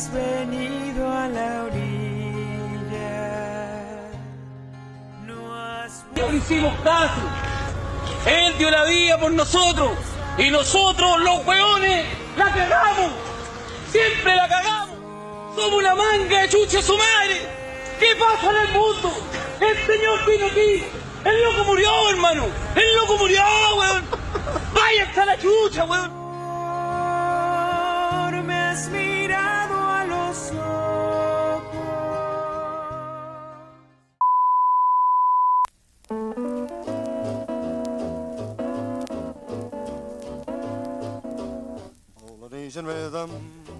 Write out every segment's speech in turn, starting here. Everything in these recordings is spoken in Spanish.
has venido a la orilla. No has No hicimos caso. Él dio la vida por nosotros. Y nosotros, los hueones, la cagamos. Siempre la cagamos. Somos una manga de chucha su madre. ¿Qué pasa en el mundo? El Señor vino aquí. El loco murió, hermano. El loco murió, weón. Vaya hasta la chucha, weón. Me has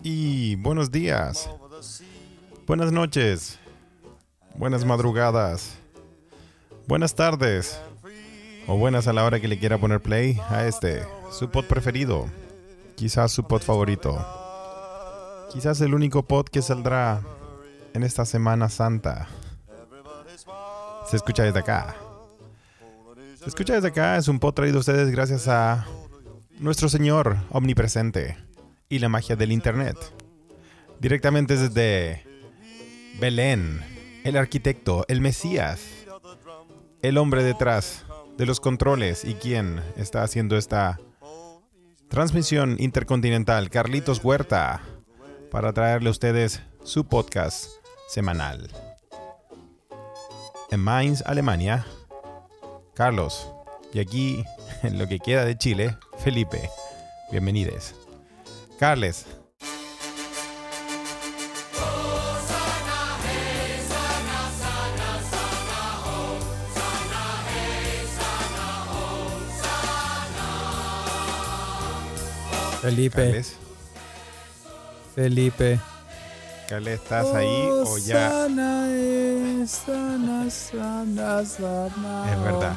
Y buenos días, buenas noches, buenas madrugadas, buenas tardes. O buenas a la hora que le quiera poner play a este, su pod preferido, quizás su pod favorito, quizás el único pod que saldrá en esta Semana Santa. Se escucha desde acá. Se escucha desde acá. Es un pod traído a ustedes gracias a nuestro Señor omnipresente y la magia del Internet. Directamente desde Belén, el arquitecto, el Mesías, el hombre detrás de los controles y quien está haciendo esta transmisión intercontinental, Carlitos Huerta, para traerle a ustedes su podcast semanal. En Mainz, Alemania, Carlos. Y aquí, en lo que queda de Chile, Felipe. Bienvenides. Carles. Felipe, Carles. Felipe. Carles, ¿estás ahí o ya? Sana es, sana, sana, sana. Es verdad,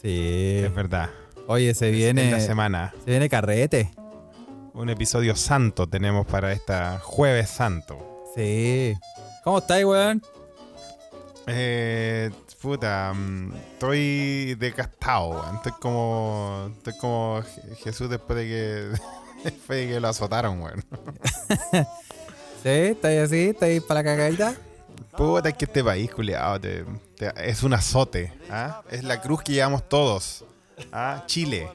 Sí. es verdad. Oye, se En viene. la semana. Se viene carrete. Un episodio santo tenemos para esta Jueves Santo. Sí. ¿Cómo estáis, weón? Eh, puta, mm, estoy desgastado, weón. Estoy como. Estoy como Je- Jesús después de que. después de que lo azotaron, weón. Sí, estáis así, estáis para la cagadita. Puta, es que este país, culiado, te- te- es un azote. ¿ah? Es la cruz que llevamos todos. ¿Ah? Chile.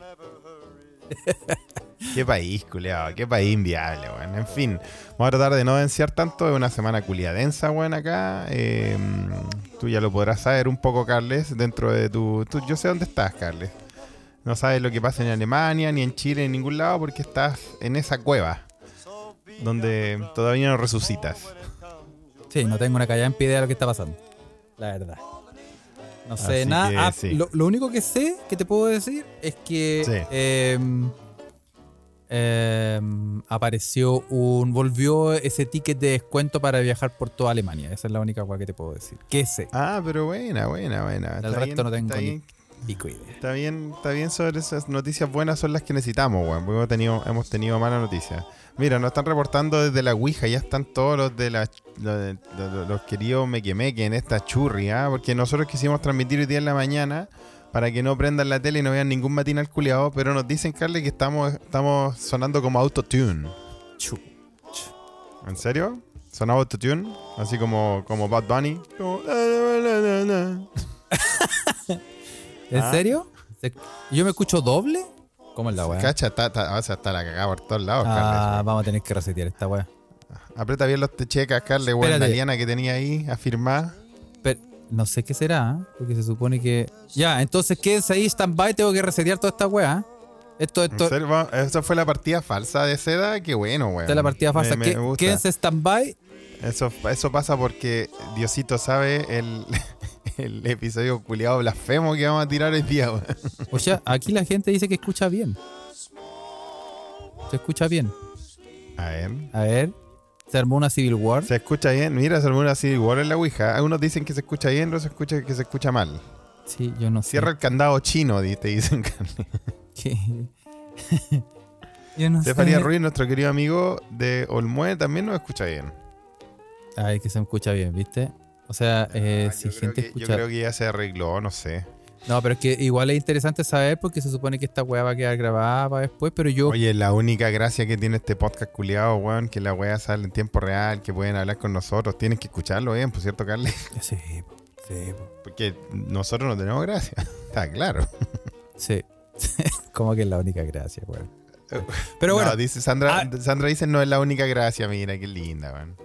qué país, culiado. Qué país inviable, weón. En fin, vamos a tratar de no denunciar tanto. Es una semana culiadensa, weón, acá. Eh, tú ya lo podrás saber un poco, Carles, dentro de tu, Yo sé dónde estás, Carles. No sabes lo que pasa en Alemania, ni en Chile, en ningún lado, porque estás en esa cueva. Donde todavía no resucitas. Sí, no tengo una callada en pie de lo que está pasando. La verdad. No sé Así nada. Ah, sí. lo, lo único que sé que te puedo decir es que Sí. em, em, apareció un. Volvió ese ticket de descuento para viajar por toda Alemania. Esa es la única cosa que te puedo decir. Que sé. Ah, pero buena, buena, buena. Del resto bien, no tengo está bien, está bien, está bien sobre esas noticias buenas son las que necesitamos, weón. Porque hemos tenido, hemos tenido malas noticias. Mira, nos están reportando desde la Ouija, ya están todos los de la los, de- los- los queridos mequemeque en esta churri, ¿ah? Porque nosotros quisimos transmitir hoy día en la mañana para que no prendan la tele y no vean ningún matinal culiado, pero nos dicen, Carly, que estamos, estamos sonando como autotune. Chu. ¿En serio? ¿Sonaba autotune? Así como, como Bad Bunny. Como, ¿En Ah. serio? ¿Se- ¿Yo me escucho doble? ¿Cómo es la weá? Cacha, está, está, o sea, está la cagada por todos lados, Ah, Carles. vamos a tener que resetear esta weá. Aprieta bien los techecas, Carles, weón. La liana que tenía ahí, afirmada. Pero no sé qué será, ¿eh? porque se supone que. Ya, entonces quédense ahí, stand-by, tengo que resetear toda esta weá. Esto, ¿En esto, ¿Eso fue la partida falsa de seda? Qué bueno, weón. esta es la partida Me- falsa. me Que- gusta. Quédense stand-by. Eso, eso pasa porque Diosito sabe el, el episodio culiado blasfemo que vamos a tirar hoy día, weón. O sea, aquí la gente dice que escucha bien. Se escucha bien. A ver. A ver. Se armó una Civil War. Se escucha bien. Mira, se armó una así igual en la Ouija. Algunos dicen que se escucha bien, otros escucha que se escucha mal. Sí, yo no sé. Cierra el candado chino, te dicen, qué. yo no sé. Ruiz, nuestro querido amigo de Olmue, también nos escucha bien. Ay, que se escucha bien, ¿viste? O sea, eh, Ah, si yo creo gente que- escucha. Yo creo que ya se arregló, no sé. No, pero es que igual es interesante saber porque se supone que esta weá va a quedar grabada para después, pero yo. Oye, la única gracia que tiene este podcast culiado, weón, que la weá sale en tiempo real, que pueden hablar con nosotros. Tienen que escucharlo bien, por cierto, Carles. Sí, sí, po, Porque nosotros no tenemos gracia. Está claro. sí. Como que es la única gracia, weón. Pero bueno, No, dice Sandra, ah. Sandra dice no es la única gracia, mira, qué linda, weón.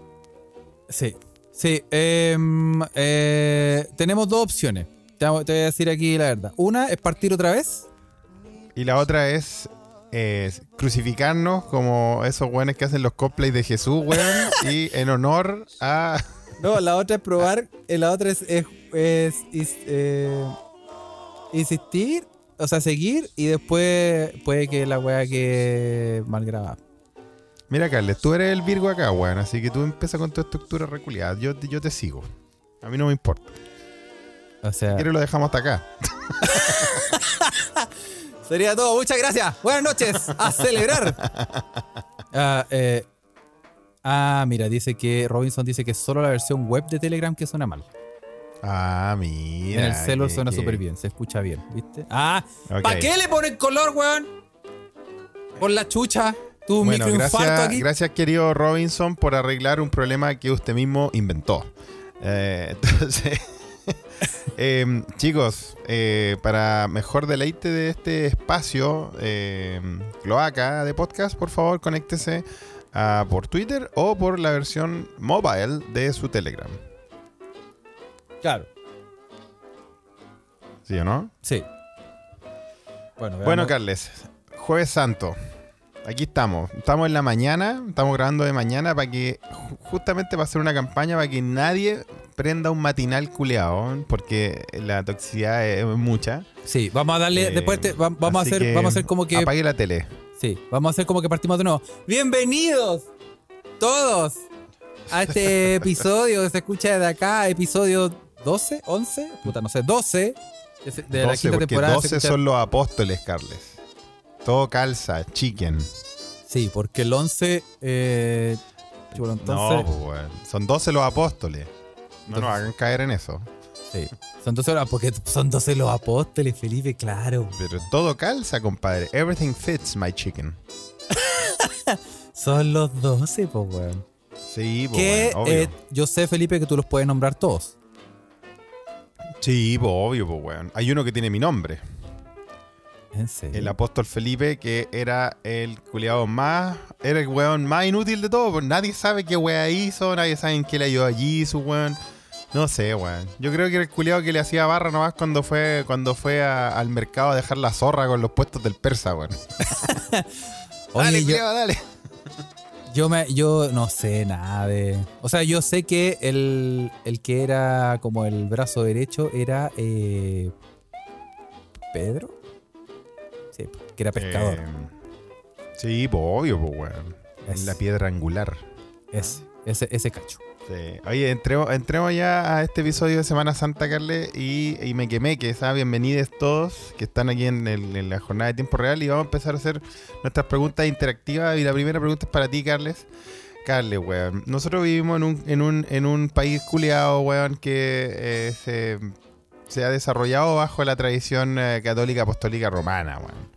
sí. Sí, em, eh, tenemos dos opciones. Te, voy- a decir aquí la verdad. Una es partir otra vez. Y la otra es, crucificarnos como esos weones que hacen los cosplays de Jesús, weón. y en honor a. No, la otra es probar. eh, La otra es, es, eh, insistir, o sea, seguir y después puede que la weá que mal grabada. Mira, Carles, tú eres el Virgo acá, weón. Así que tú empiezas con tu estructura reculiada. Yo, yo te sigo. A mí no me importa. O sea, Si quieres lo dejamos hasta acá. sería todo. Muchas gracias. Buenas noches. A celebrar. Ah, eh, ah, mira, dice que Robinson dice que es solo la versión web de Telegram que suena mal. Ah, mira. en el celo que- suena que- súper bien, se escucha bien, ¿viste? Ah. ¿para qué le ponen color, weón? Por la chucha. Tu Bueno, microinfarto gracias, aquí. gracias, querido Robinson, por arreglar un problema que usted mismo inventó. Eh, entonces, em, chicos, eh, para mejor deleite de este espacio, cloaca de podcast, por favor, conéctese por Twitter o por la versión mobile de su Telegram. Claro. ¿Sí o no? Sí. Bueno, Bueno. Carles, Jueves Santo. Aquí estamos. Estamos en la mañana. Estamos grabando de mañana para que, ju- justamente para hacer una campaña para que nadie prenda un matinal culeado, porque la toxicidad es mucha. Sí, vamos a darle. Eh, después te- va- vamos, a hacer, vamos a hacer como que. Apague la tele. Sí, vamos a hacer como que partimos de nuevo. Bienvenidos todos a este episodio que se escucha desde acá, episodio 12, 11, puta, no sé, 12 de, la 12, quinta temporada. se 12 escucha- son los apóstoles, Carles. Todo calza, chicken. Sí, porque el 11. Eh, chulo, entonces. no, pues, son 12 los apóstoles. No nos hagan caer en eso. sí, son 12 horas, porque son 12 los apóstoles, Felipe, claro. Pero todo calza, compadre. Everything fits, my chicken. Son los 12, pues, weón. Sí, pues, Que obvio. eh, yo sé, Felipe, que tú los puedes nombrar todos. Sí, pues, obvio, pues, weón. Hay uno que tiene mi nombre. En serio. El apóstol Felipe, que era el culiado más. Era el weón más inútil de todo. Pues nadie sabe qué wea hizo, nadie sabe en qué le ayudó allí su weón. No sé, weón. Yo creo que era el culiado que le hacía barra nomás cuando fue cuando fue a- al mercado a dejar la zorra con los puestos del persa, weón. Oye, dale, yo, culiao, dale. yo me, yo no sé nada de. O sea, yo sé que el, el que era como el brazo derecho era eh, Pedro. Sí, que era pescador. Eh, sí, pues obvio, pues weón. Es- la piedra angular. ese, ese, ese cacho. Sí. Oye, entremos, entremos ya a este episodio de Semana Santa, Carle, y, y me quemé, que sea bienvenidos todos que están aquí en, el- en la jornada de tiempo real y vamos a empezar a hacer nuestras preguntas interactivas. Y la primera pregunta es para ti, Carles. Carles, weón. Nosotros vivimos en un, en un, en un país culiado, weón, que eh, se, se ha desarrollado bajo la tradición eh, católica apostólica romana, weón.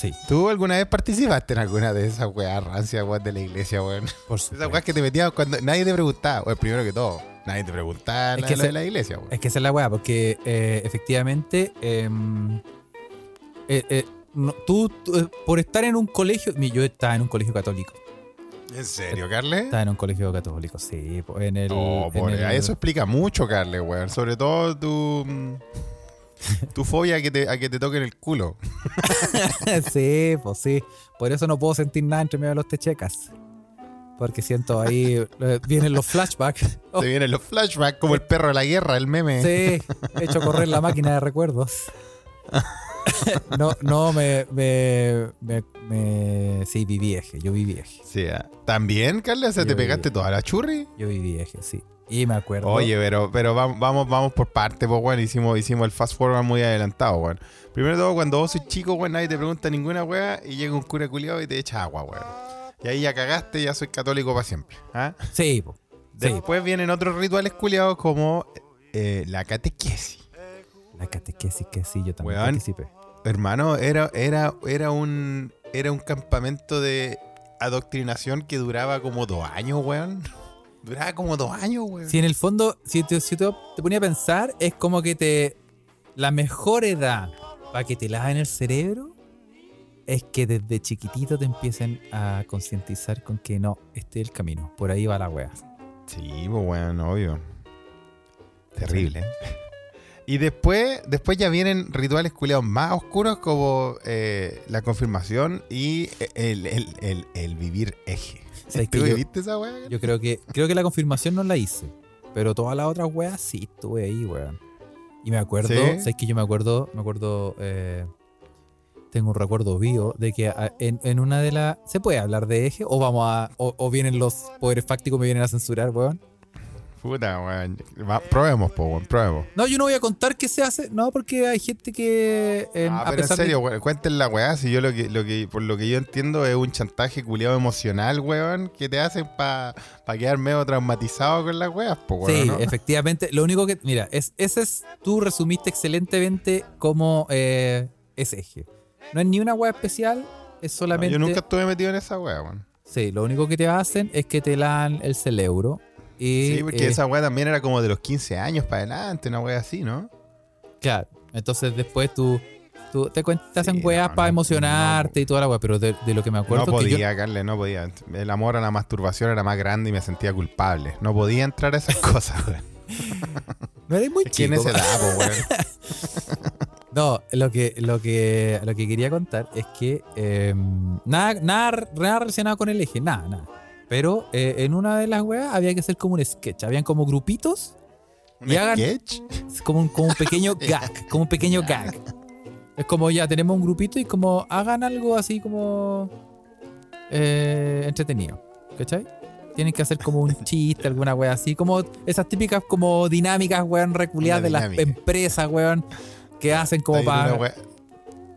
Sí, ¿Tú alguna vez participaste en alguna de esas weas rancias, weón, de la iglesia, weón? por Esas weas que te metían cuando nadie te preguntaba. O primero que todo, nadie te preguntaba Es la, que la de la iglesia, weón. Es que esa es la weá, porque eh, efectivamente em, eh, eh, no- tú, tú, por estar en un colegio, yo estaba en un colegio católico. ¿En serio, Carles? Estaba en un colegio católico, sí. En el, No, en por- el- eso explica mucho, Carles, weón. Sobre todo tu. Tu fobia a que, te, a que te toquen el culo. sí, pues sí. Por eso no puedo sentir nada entre medio de los techecas. Porque siento ahí, vienen los flashbacks. Oh, Te vienen los flashbacks como el perro de la guerra, el meme. sí, he hecho correr la máquina de recuerdos. no, no, me, me, me, me- Sí, viví eje, yo viví eje. Sí, ah. ¿También, Carles? O sea, Yo ¿Te pegaste toda la churri? Yo viví eje, sí. Y me acuerdo. Oye, pero, pero vamos, vamos, por parte, pues, weón. Hicimos, hicimos el fast forward muy adelantado, weón. Primero de todo, cuando vos sos chico, weón, nadie te pregunta ninguna weá y llega un cura culiado y te echa agua, weón. Y ahí ya cagaste, ya soy católico para siempre. ¿ah? Sí, po. sí. Después vienen otros rituales culiados como eh, la catequesis. La catequesis que sí, yo también Weón. participé. Hermano, era, era, era un. Era un campamento de adoctrinación que duraba como dos años, weón. Duraba como dos años, weón. Si en el fondo, si te, si te, te ponía a pensar, es como que te. La mejor edad para que te laven el cerebro es que desde chiquitito te empiecen a concientizar con que no, este es el camino. Por ahí va la wea. Sí, pues weón, obvio. Terrible. ¿eh? Y después, después ya vienen rituales culeados más oscuros como eh, la confirmación y el, el- el- el vivir eje. ¿Sabes ¿Tú viviste esa weá? Yo creo que creo que la confirmación no la hice. Pero todas las otras weas sí estuve ahí, weón. Y me acuerdo, ¿Sí? ¿sabes que yo me acuerdo? Me acuerdo, eh, tengo un recuerdo vivo de que a- en, en una de las... ¿Se puede hablar de eje? ¿O vamos a... O, o vienen los poderes fácticos me vienen a censurar, weón? Puta, weón. Probemos, po, weón, probemos. No, yo no voy a contar qué se hace. No, porque hay gente que... eh, Ah, a pero en de- serio, weón, cuenten la weá. Si yo lo que, lo que, por lo que yo entiendo es un chantaje culiado emocional, weón, que te hacen para pa quedar medio traumatizado con las weas, po, weón. Sí, ¿no? efectivamente. Lo único que. Mira, es, ese es. Tú resumiste excelentemente cómo eh, es eje. No es ni una web especial, es No, solamente. yo nunca estuve metido en esa wea, weón. Sí, lo único que te hacen es que te dan el cerebro. Y, Sí, porque eh, esa weá también era como de los 15 años para adelante, una wea así, ¿no? Claro. Entonces después tú. tú te, cuen- te hacen Sí, weas no, para no, emocionarte y toda la wea, pero de, de lo que me acuerdo no que yo. podía, Carle, no podía. El amor a la masturbación era más grande y me sentía culpable. No podía entrar a esas cosas, weón. No eres muy que en chico. weón. No, lo que, lo que, lo que quería contar es que eh, nada, nada, nada relacionado con el eje, nada, nada. Pero eh, en una de las weas había que hacer como un sketch. Habían como grupitos, ¿Un Y hagan- sketch? como un, como un pequeño gag, como un pequeño gag. Es como ya tenemos un grupito y como hagan algo así como eh, entretenido. ¿Cachai? Tienen que hacer como un chiste, alguna wea así, como esas típicas como dinámicas, weón, reculiadas de las dinámica. empresas, weón, que hacen como para... una wea-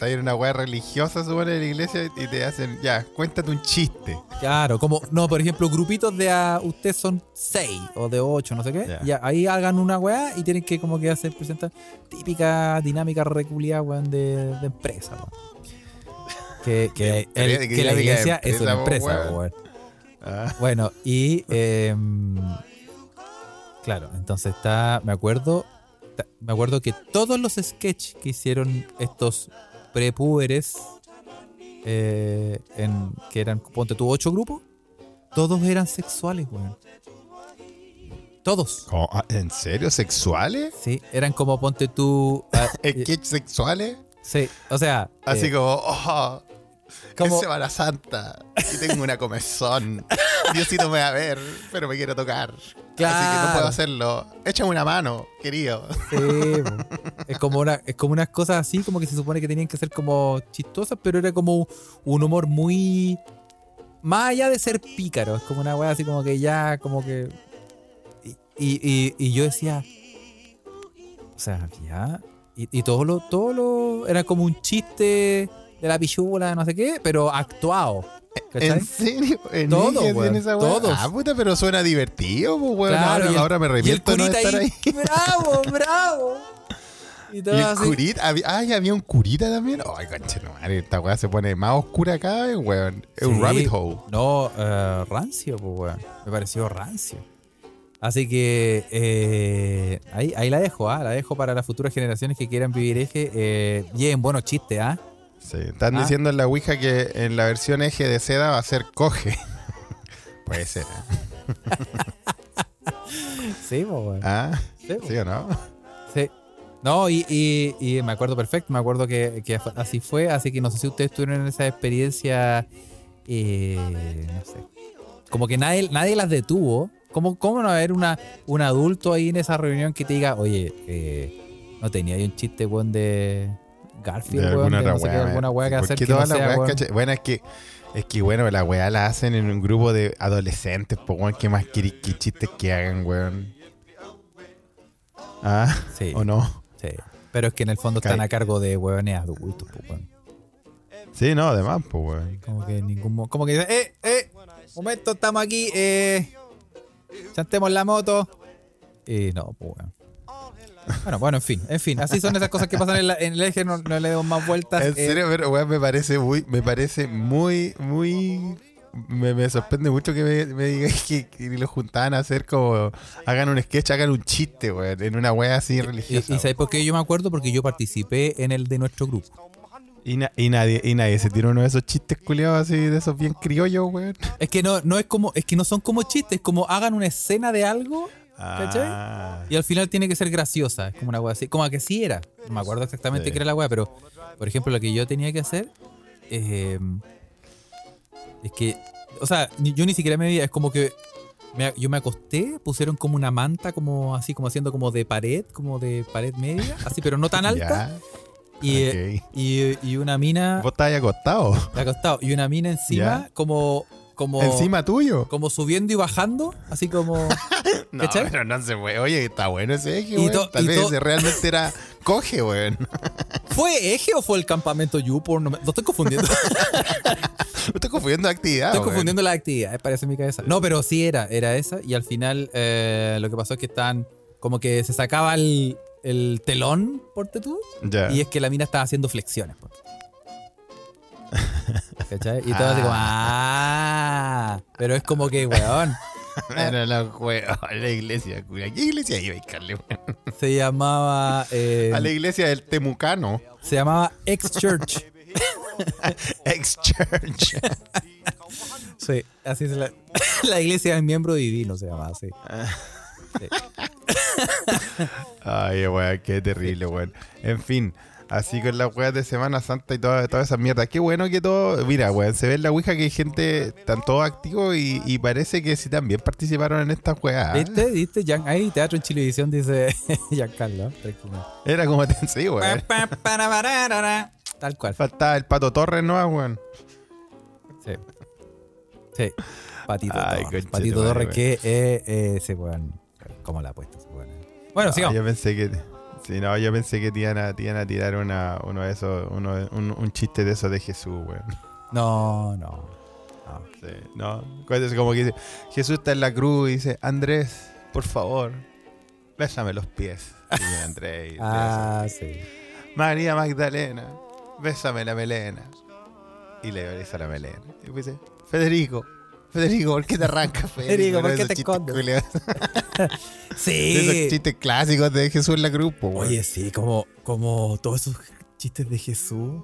está ahí en una wea religiosa, supone, de la iglesia y te hacen, ya, cuéntate un chiste. Claro, como, no, por ejemplo, grupitos de a ustedes son seis o de ocho, no sé qué. Ya. Ya, ahí hagan una weá y tienen que como que hacer presentar típica dinámica reculiada, weón, de, de empresa, weón. Que, que, el- ¿Qué que la iglesia es una empresa, weón. Ah, Bueno, y em, claro, entonces está, me acuerdo, me acuerdo que todos los sketches que hicieron estos prepúberes, eh, en, que eran, ponte tú, ocho grupos, todos eran sexuales, weón. Todos. ¿cómo? Ah, ¿En serio? ¿Sexuales? Sí, eran como ponte tú. ah, ¿Sketch sexuales? sí, o sea. Así eh, como, oh, como- es Semana Santa y tengo una comezón. Diosito me va a ver, pero me quiero tocar. Así que no Claro. puedo hacerlo. Échame una mano, querido. Sí, es como una, es como unas cosas así, como que se supone que tenían que ser como chistosas, pero era como un humor muy. Más allá de ser pícaro, es como una weá así como que ya, como que. Y, y- y yo decía. O sea, ya. Y, y todo lo, todo lo. Era como un chiste de la pichula, no sé qué, pero actuado. ¿cachai? ¿En serio? ¿En Todo, weón, esa todos. Ah, puta, pero suena divertido, pues, weón. Claro, ahora, ahora me de no estar ahí. ahí. ¡Bravo, bravo! Y todo Y el así. curita, había, ay, había un curita también. Ay, conche, no, madre, esta weá se pone más oscura vez, weón. Es un rabbit hole. No, eh, rancio, pues, weón. Me pareció rancio. Así que eh, ahí, ahí la dejo, ¿ah? La dejo para las futuras generaciones que quieran vivir eje. Eh, bien, buenos chistes, ¿ah? Sí, están Ah. diciendo en la Ouija que en la versión eje de seda va a ser coge. Puede ser, ¿eh? Sí, pues. ¿Ah? Sí. ¿Sí o no? Sí. No, y, y- y me acuerdo perfecto, me acuerdo que, que así fue, así que no sé si ustedes tuvieron esa experiencia, eh, no sé, como que nadie, nadie las detuvo. ¿Cómo, cómo no haber una, un adulto ahí en esa reunión que te diga, oye, eh, no tenía ahí un chiste, weón, de Garfield, De weón, alguna no sé qué, weá. alguna weá que ¿Por hacer qué que no sea, Bueno, es que, es que, bueno, la weá la hacen en un grupo de adolescentes, pues, weón. ¿Qué más que chistes que hagan, weón? ¿Ah? Sí. ¿O no? Sí. Pero es que en el fondo están a cargo de weones adultos, pues, weón. Sí, no, además, pues, weón. Como que en ningún mo- Como que eh, eh, momento, estamos aquí, eh. Chantemos la moto. Y no, pues weón. Bueno, bueno, en fin, en fin. Así son esas cosas que pasan en, la- en el eje, no, no le demos más vueltas. En eh, serio, pero weón, me parece muy, me parece muy, muy. Me, me sorprende mucho que me, me digáis que, que lo juntaban a hacer como. Hagan un sketch, hagan un chiste, weón, en una wea así y, religiosa. y ¿sabes por qué yo me acuerdo? Porque yo participé en el de nuestro grupo. Y, na- y nadie, y nadie se tiró uno de esos chistes culiados así, de esos bien criollos, weón. Es que no, no es como, es que no son como chistes, es como hagan una escena de algo. Ah, y al final tiene que ser graciosa. Es como una wea así. Como que sí era. No me acuerdo exactamente Sí. qué era la wea, pero por ejemplo, lo que yo tenía que hacer eh, es que, o sea, yo ni siquiera me veía, es como que me- yo me acosté, pusieron como una manta, como así, como haciendo como de pared, como de pared media, así, pero no tan alta. Y, y, y una mina Vos estabas acostado. acostado, y una mina encima, como, como, Encima tuyo. como subiendo y bajando, así como. No, pero no se fue. Oye, está bueno ese eje, Y weón. to- Tal vez ese realmente era coge, weón. ¿Fue eje o fue el campamento Youporn? No me- lo estoy confundiendo. Me estoy confundiendo actividad, Estoy confundiendo las actividades, parece en mi cabeza. No, pero sí era, era esa. Y al final eh, lo que pasó es que estaban como que se sacaba el, el telón, porte tú, y es que la mina estaba haciendo flexiones. porte. ¿Cachai? Y todo así como, ah, pero es como que, weón, la juega a la iglesia. ¿Qué iglesia iba a Carle, weón? se llamaba, eh, A la iglesia del Temucano. se llamaba Ex Church. Ex Church. Sí, así es la, la iglesia del miembro divino se llama así. Sí. Ay, weón, qué terrible, weón. En fin, así con las weas de Semana Santa y toda, toda esa mierda. Qué bueno que todo. Mira, weón, se ve en la Ouija que hay gente, están todos activos y, y parece que sí también participaron en estas weas. ¿Viste? ¿Viste? Gian- ahí, Teatro en Chilevisión, dice Giancarlo. Era como te sí, weón. Tal cual. Faltaba el pato Torres, ¿no, weón? Sí. Sí. Patito Ay, Torres. Patito Torres, que eh, eh, ese weón. ¿Cómo la ha puesto? Bueno, Ah, sigamos. yo pensé que. Sí, no, yo pensé que te iban a, te iban a tirar una, uno de esos, uno, un, un chiste de esos de Jesús, weón. No, no. Sí, no. Como que dice, Jesús está en la cruz y dice, Andrés, por favor, bésame los pies. Y viene Andrés Ah, sí. María Magdalena, bésame la melena. Y le besa la melena. Y pues dice, Federico, Federico, ¿por qué te arrancas, Federico? Federico, ¿por qué te escondes? Sí. Esos chistes clásicos de Jesús en la cruz, po. Oye, sí, como, como todos esos chistes de Jesús.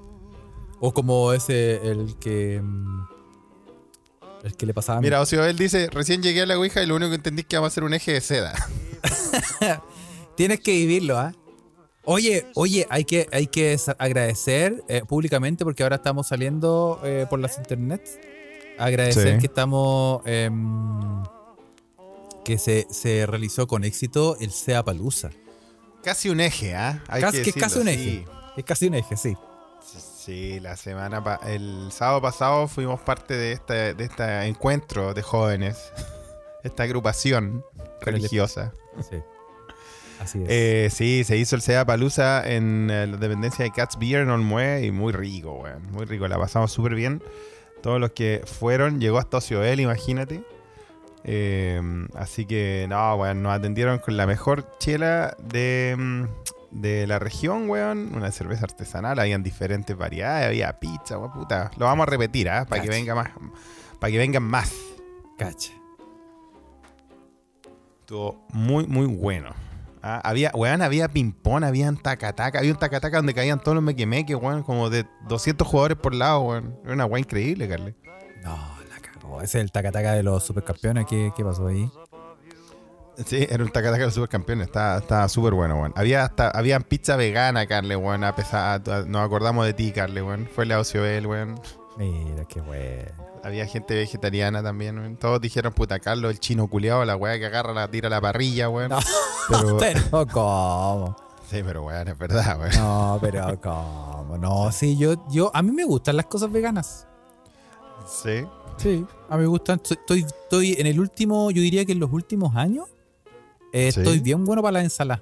O como ese, el que. mm, El que le pasaba Mira, Ocio, él dice, recién llegué a la Ouija y lo único que entendí es que vamos a hacer un eje de seda. Tienes que vivirlo, ¿ah? Oye, oye, hay que, hay que agradecer eh, públicamente porque ahora estamos saliendo eh, por las internets. Agradecer Sí. que estamos. em, que se, se realizó con éxito el SEA Palusa. Casi un eje, ¿ah? Hay Casi, que es casi un eje. sí. Es casi un eje, sí. Sí, la semana pa- el sábado pasado fuimos parte de este, de este encuentro de jóvenes, esta agrupación religiosa. Sí. Así es. Eh, sí, se hizo el Sea Palusa en eh, la dependencia de Cats Beer en Olmué y muy rico, weón. Muy rico, la pasamos súper bien. Todos los que fueron, llegó hasta Ocioel, imagínate. Eh, así que, no, weón, nos atendieron con la mejor chela de, mm, de la región, weón. Una cerveza artesanal, habían diferentes variedades, había pizza, weón, puta. Lo vamos a repetir, ¿ah? Para que venga más, para que vengan más. Cacha. Estuvo muy, muy bueno. Ah, había, weón, había ping-pong, había tacataca, había un tacataca donde caían todos los mequemeques, weón, como de 200 jugadores por lado, weón. Era una weón increíble, Carly. No, la cagó. Ese es el tacataca de los supercampeones. ¿Qué, qué pasó ahí? Sí, era un tacataca de los supercampeones, estaba, estaba súper bueno, weón. Había hasta, había pizza vegana, Carly, weón, a pesar, a- nos acordamos de ti, Carly, weón. Fue la Ociobel, weón. Mira, qué bueno. Había gente vegetariana también. Todos dijeron, puta, Carlos, el chino culiado, la weá que agarra, la tira a la parrilla, weón. No, Pero, pero ¿cómo? sí, pero weón, es verdad, weón. No, pero ¿cómo? No, sí, yo, yo, a mí me gustan las cosas veganas. Sí. Sí, a mí me gustan. Estoy, estoy, en el último, yo diría que en los últimos años, eh, Sí. estoy bien bueno para la ensalada.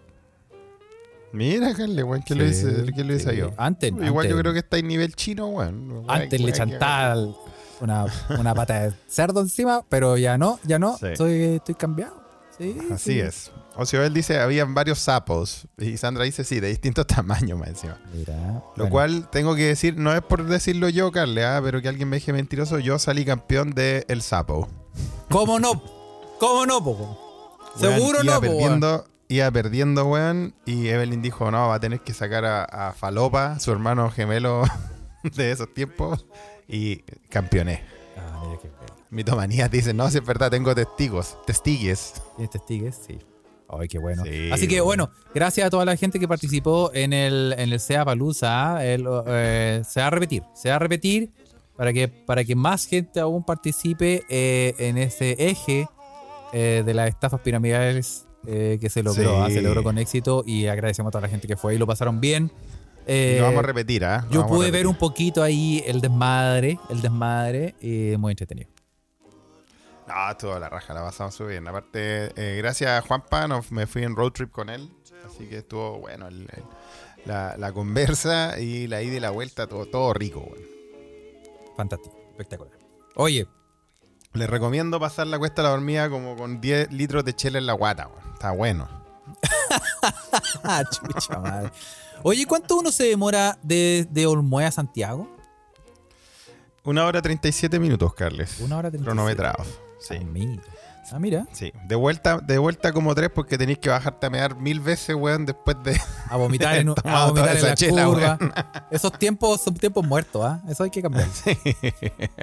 Mira, Carly, weón, ¿qué lo Sí, hice, qué lo hice sí. yo? Antes, Igual antes- yo creo que está en nivel chino, weón. Antes le que- chantaba una, una pata de cerdo encima, pero ya no, ya no. Sí. Estoy, estoy cambiado. Sí, Así sí. es. Ocioel dice, habían varios sapos. Y Sandra dice, sí, de distintos tamaños más encima. Mira. Lo bueno, cual tengo que decir, no es por decirlo yo, Carle, ah, pero que alguien me deje mentiroso, yo salí campeón de El Sapo. ¿Cómo no? ¿Cómo no, po? Weón, Seguro iba no, po, perdiendo, Iba perdiendo, weón. Y Evelyn dijo, no, va a tener que sacar a, a Falopa, su hermano gemelo de esos tiempos. Y campeoné. Ah, mira qué feo. Mitomanía dice, no, si es verdad, tengo testigos, testigues. ¿Tienes testigues? Sí. Ay, qué bueno. Sí, Así que bueno. bueno, gracias a toda la gente que participó en el, en el SEA Palusa. se va a repetir. Se va a repetir para que, para que más gente aún participe eh, en ese eje eh, de las estafas piramidales eh, que se logró. Sí. ah, Se logró con éxito y agradecemos a toda la gente que fue y lo pasaron bien. Y Eh, lo vamos a repetir, ¿ah? Lo yo pude repetir. ver un poquito ahí el desmadre, el desmadre, y muy entretenido. No, estuvo la raja, la pasamos súper bien. Aparte, eh, gracias a Juanpa, nos- me fui en road trip con él. Así que estuvo bueno el- el- la, la conversa y la ida y la vuelta, todo, todo rico, weón. Fantástico, espectacular. Oye, Les recomiendo pasar la cuesta a la dormida como con 10 litros de chela en la guata, weón. Está bueno. Chucha madre. Oye, ¿cuánto uno se demora de, de Olmué a Santiago? Una hora 37 minutos, Carles. Una hora 37. Cronometrados. Sí. Ah, mira. Ah, mira. Sí. De vuelta, de vuelta como tres porque tenéis que bajarte a mear mil veces, weón, después de. A vomitar en, a vomitar en la chela, curva. Esos tiempos son tiempos muertos, ¿ah? Eso hay que cambiar.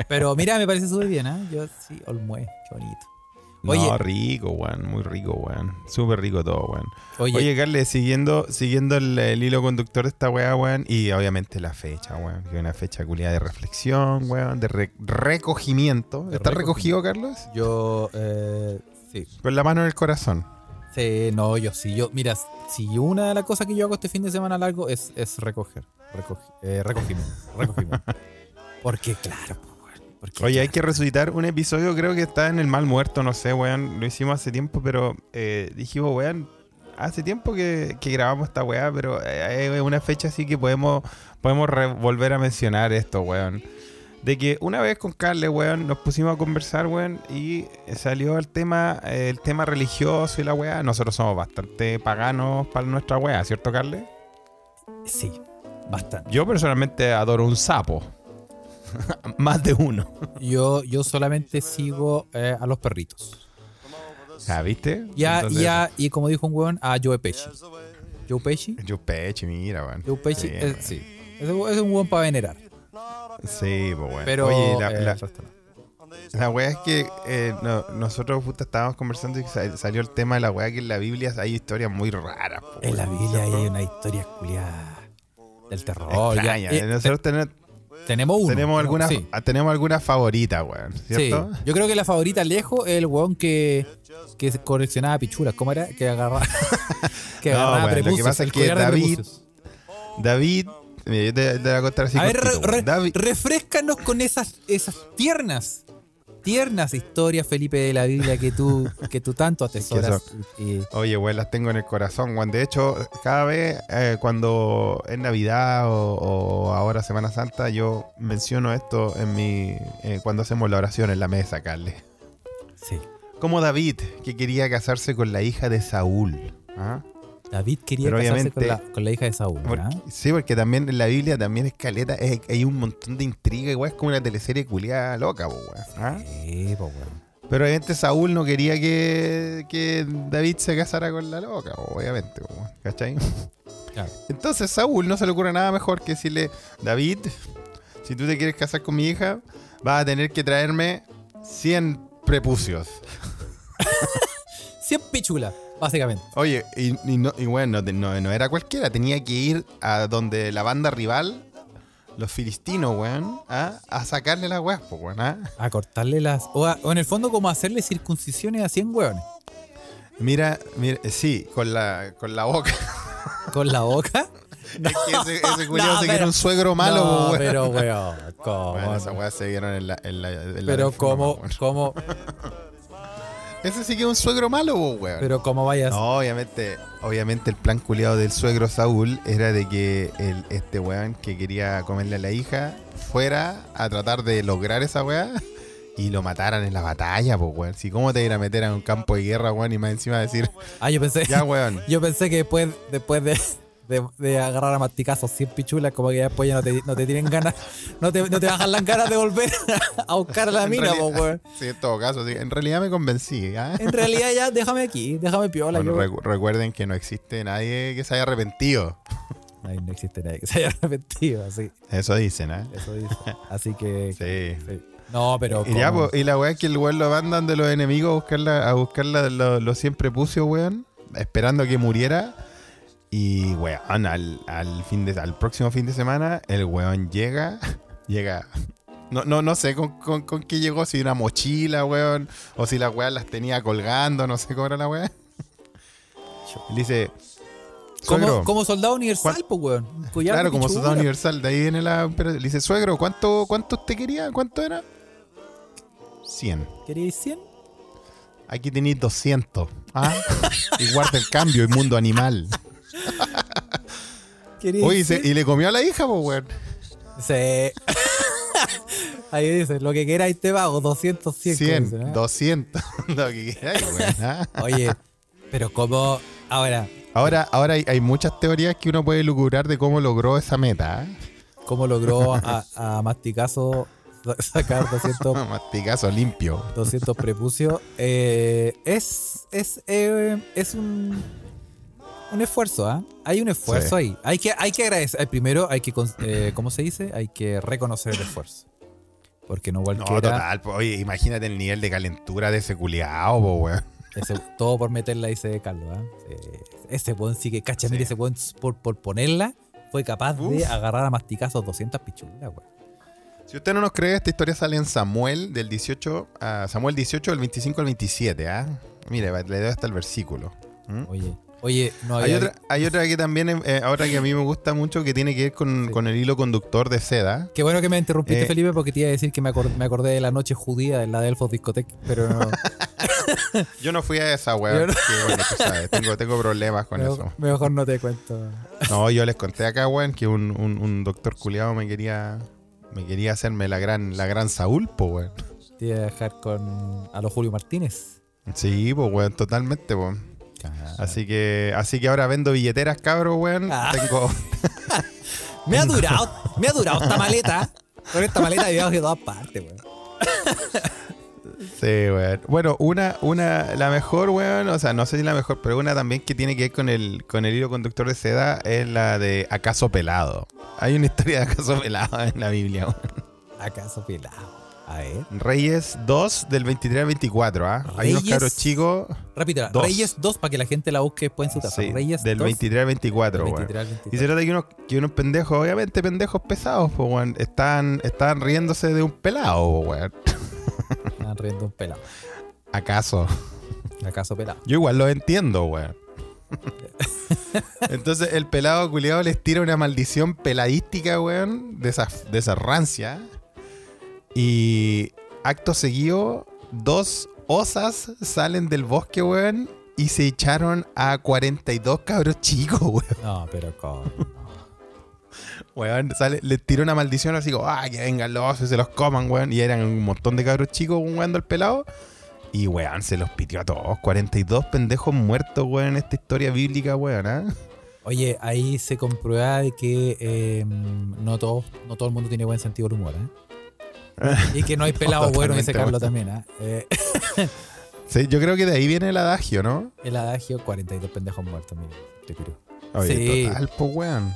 Pero mira, me parece súper bien, ¿ah? Yo sí, Olmué, qué bonito. Oye, No, rico, weón. Muy rico, weón. Súper rico todo, weón. oye, Oye, siguiendo, siguiendo el, el hilo conductor de esta weá, weón, y obviamente la fecha, weón, que es una fecha culiada de reflexión, weón, de re- recogimiento. De ¿Estás recogimiento. recogido, Carlos? yo, eh, sí. Con la mano en el corazón. Sí, no, yo sí. Yo, mira, si una de las cosas que yo hago este fin de semana largo es, es recoger. Recogi- eh, recogimiento. recogimiento. Porque, claro, porque, Oye, hay que resucitar un episodio, creo que está en el mal muerto, no sé, weón, lo hicimos hace tiempo, pero eh, dijimos, weón, hace tiempo que, que grabamos esta weá, pero eh, es una fecha así que podemos, podemos volver a mencionar esto, weón. De que una vez con Carle, weón, nos pusimos a conversar, weón, y salió el tema, eh, el tema religioso y la weá. Nosotros somos bastante paganos para nuestra weá, ¿cierto, Carle? Sí, bastante. Yo personalmente adoro un sapo. Más de uno. Yo, yo solamente sigo eh, a los perritos. Ah, ¿viste? Ya, Entonces- ya, y como dijo un weón, a Joe Pesci. Joe Pesci. Joe Pesci, mira, weón. Joe Pesci, Sí, eh, weón. sí. Es, un- es un weón para venerar. Sí, pues bueno. Pero. Oye, la, eh, la, el resto no. la weá es que eh, no- nosotros puta, estábamos conversando y sal- salió el tema de la weá que en la Biblia hay historias muy raras. po, En la weón, Biblia hay una historia culiada del terror. ya, Extraña. eh, Nosotros ten- te- tenemos uno. tenemos algunas sí. tenemos alguna favorita, weón. Sí, ¿Cierto? yo creo que la favorita lejos es el weón que, que coleccionaba pichuras. ¿Cómo era? Que agarraba, que No, agarraba weón, lo que prepucios, pasa es que David- prepucios. David, eh, yo te, te voy a contar así A ver, re- re- David, refrescanos con esas, esas tiernas, tiernas historias, Felipe, de la Biblia que tú, que tú tanto atesoras. y- Oye, weón, las tengo en el corazón, weón. De hecho, cada vez eh, cuando es Navidad o, o ahora Semana Santa, yo menciono esto en mi eh, cuando hacemos la oración en la mesa, Carle. sí. Como David, que quería casarse con la hija de Saúl. ¿ah? David quería Pero casarse con la, con la hija de Saúl. Porque- ¿ah? sí, porque también en la Biblia también es caleta, es- hay un montón de intriga, igual es como una teleserie culiada loca, po, weón, ¿ah? Sí, po, weón. Pero obviamente Saúl no quería que, que David se casara con la loca, po, obviamente, po, weón, ¿cachai? Claro. Entonces Saúl no se le ocurre nada mejor que decirle, David, si tú te quieres casar con mi hija, vas a tener que traerme 100 prepucios. 100 pichulas, básicamente. Oye, y, y no, y bueno, no, no- era cualquiera, tenía que ir a donde la banda rival, los filistinos, weón, ¿ah? a sacarle las weas, pues, weón. ¿ah? A cortarle las. O, a- o en el fondo, como hacerle circuncisiones a 100 weones. Mira, mira, sí, con la, con la boca. Con la boca. es que ese, ese culiao No, se pero- un suegro malo, no, po, weón. pero weón. ¿Cómo? Bueno, esas weas se vieron en la. En la, en la pero como, weón. como, Ese sí que es un suegro malo, po, weón. pero como vayas. No, obviamente, obviamente el plan culiado del suegro Saúl era de que el, este weón que quería comerle a la hija fuera a tratar de lograr esa weá y lo mataran en la batalla, pues, weón. Si cómo te ir a meter a un campo de guerra, weón, y más encima decir, Ah, yo pensé, ya, weón. yo pensé que después, después de, de, de agarrar a masticazos 100 pichulas, como que ya después ya no te, no te tienen ganas, no te, no te bajan las ganas de volver a buscar a la En mina, realidad- po, weón. Sí, en todo caso, sí. En realidad me convencí, ¿ah? En realidad ya, déjame aquí, déjame piola. Bueno, recu- recuerden que no existe nadie que se haya arrepentido. Ay, no existe nadie que se haya arrepentido, así, Eso dicen, ¿eh? eso dice. Así que... Sí. sí. No, pero... Y, ya, ¿cómo? po, y la weá es que el weón lo mandan de los enemigos a buscar, la- a buscar la- lo, lo siempre pucio, weón. Esperando que muriera. Y weón, al, al, fin de, al próximo fin de semana, el weón llega. Llega. No, no, no sé con, con, con qué llegó, si una mochila, weón. O si las weas las tenía colgando, no sé cómo era la weá. Y dice. como, como soldado universal, pues, weón. Collar Claro, como soldado universal. De ahí viene la. pero le dice, suegro, ¿cuánto, ¿cuánto usted quería? ¿Cuánto era? 100. ¿Queréis 100? Aquí tenéis 200. ¿Ah? y guarda el cambio, mundo animal. ¿Queréis Oye, y, se- 100? y le comió a la hija, pues, weón. Sí. Ahí dice, lo que queráis te pago, 200, 100. 100, dice, ¿no? 200. Lo que queráis, weón. ¿ah? Oye, pero como... Ahora, Ahora, ahora hay, hay muchas teorías que uno puede lucubrar de cómo logró esa meta. ¿ah? ¿cómo logró a, a Masticazo sa- sacar 200, Masticazo limpio. 200 prepucios? Eh, es es, eh, es un, un esfuerzo, ¿ah? Hay un esfuerzo Sí. ahí. Hay que, hay que agradecer. eh, Primero, hay que, eh, ¿cómo se dice? Hay que reconocer el esfuerzo. Porque no No, cualquiera... total. po. Oye, imagínate el nivel de calentura de ese culiao, po, weón. Ese- todo por meterla, dice Carlos. ¿ah? Eh, ese buen sí que cacha, Sí. mire, ese buen por, por ponerla fue capaz de agarrar a masticazos 200 pichulas, weón. Si usted no nos cree, esta historia sale en Samuel del 18, a Samuel 18 del 25 al 27, ¿ah? Mire, le doy hasta el versículo. ¿Mm? Oye, oye, no Hay había- otra, hay otra que también, eh, ahora que a mí me gusta mucho, que tiene que ver con, Sí. con el hilo conductor de seda. Qué bueno que me interrumpiste, Eh. Felipe, porque te iba a decir que me, acor- me acordé de la noche judía en la Delfos Discotec, pero no. Yo no fui a esa, weón. no- bueno, tú sabes, tengo, tengo problemas con mejor, eso. mejor no te cuento. No, yo les conté acá, weón, que un, un, un doctor culiado me quería me quería hacerme la gran, la gran Saúl, po, weón. Te iba a dejar con a los Julio Martínez. Sí, pues, weón, totalmente, Así que, así que ahora vendo billeteras, cabro, weón. Ah. Tengo, Me ha durado, me ha durado esta maleta. Con esta maleta he viajado de todas partes, weón. Sí, weón. Bueno, una, una, la mejor, weón, o sea, no sé si la mejor, pero una también que tiene que ver con el, con el hilo conductor de seda es la de Acaso Pelado. Hay una historia de Acaso Pelado en la Biblia, weón. ¿Acaso pelado? A ver. Reyes 2 del 23 al 24, ¿ah? Hay unos cabros chicos. Repítela. Reyes 2 para que la gente la busque después en su casa. sí, Reyes del 2, 23 al 24, del weón. 23 al 24. Y se trata de que unos, que unos pendejos, obviamente pendejos pesados, pues, weón, están, están riéndose de un pelado, weón. Están riendo un pelado. ¿Acaso? ¿Acaso pelado? Yo igual lo entiendo, weón. Entonces el pelado culiado les tira una maldición peladística, weón, de esa, de esa rancia. Y acto seguido, dos osas salen del bosque, weón, y se echaron a 42 cabros chicos, weón. No, pero con. Weón, sale, les tiró una maldición así como, ah, que vengan los osos y se los coman, weón. Y eran un montón de cabros chicos jugando al pelado. Y weón, se los pitió a todos. 42 pendejos muertos, weón, en esta historia bíblica, weón, ¿ah? Oye, ahí se comprueba de que eh, no, todo, no todo el mundo tiene buen sentido del humor, ¿eh? Y que no hay pelado bueno, dice Carlos también, ¿eh? Eh, Sí, yo creo que de ahí viene el adagio, ¿no? El adagio, 42 pendejos muertos, mira. te. Oye, Sí. total, pues, weón.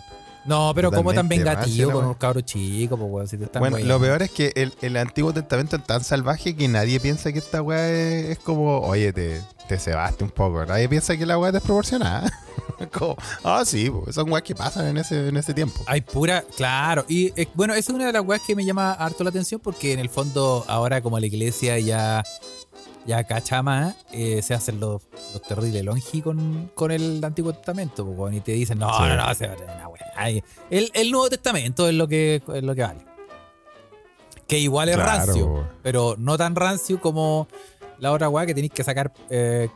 No, pero como tan vengativo con un cabro chico, pues, weón, si te están Bueno, lo peor es que el, el Antiguo Testamento es tan salvaje que nadie piensa que esta weá es, es como, oye, te, te cebaste un poco. Nadie piensa que la weá es desproporcionada. Es como, ah, sí, pues, son weas que pasan en ese, en ese tiempo. Hay pura, claro. Y eh, bueno, esa es una de las weas que me llama harto la atención porque en el fondo ahora como la iglesia ya, ya cachama, eh, se hacen los, los terribles longi con, con el Antiguo Testamento. pues, y te dicen, no, Sí. no, no, se va a tener una wea. Ay, El, el Nuevo Testamento es lo que, es lo que vale. Que igual es Claro, rancio, pero no tan rancio como la otra wea que tenéis que sacar eh,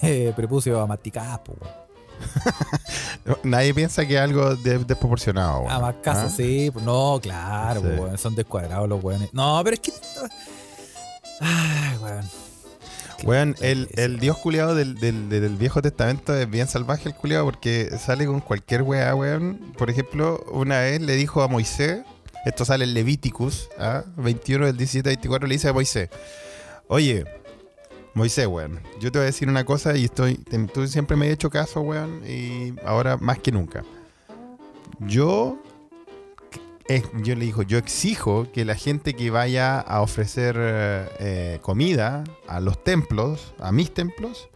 prepucio a masticar, pues, weón. Nadie piensa que es algo de- desproporcionado. weón. Ah, más casos, ¿Ah? sí. pues, No, claro, Sí. son descuadrados los weones. No, pero es que. Ay, weón. Weón, el, el dios culiado del, del- del Viejo Testamento es bien salvaje el culiado porque sale con cualquier weá, weón. Por ejemplo, una vez le dijo a Moisés, esto sale en Levíticus, ¿ah? 21 del 17 al 24, le dice a Moisés, oye, Moisés, weón, yo te voy a decir una cosa y estoy, tú siempre me has hecho caso, weón, y ahora más que nunca. Yo, yo le dijo, yo exijo que la gente que vaya a ofrecer eh, comida a los templos, a mis templos,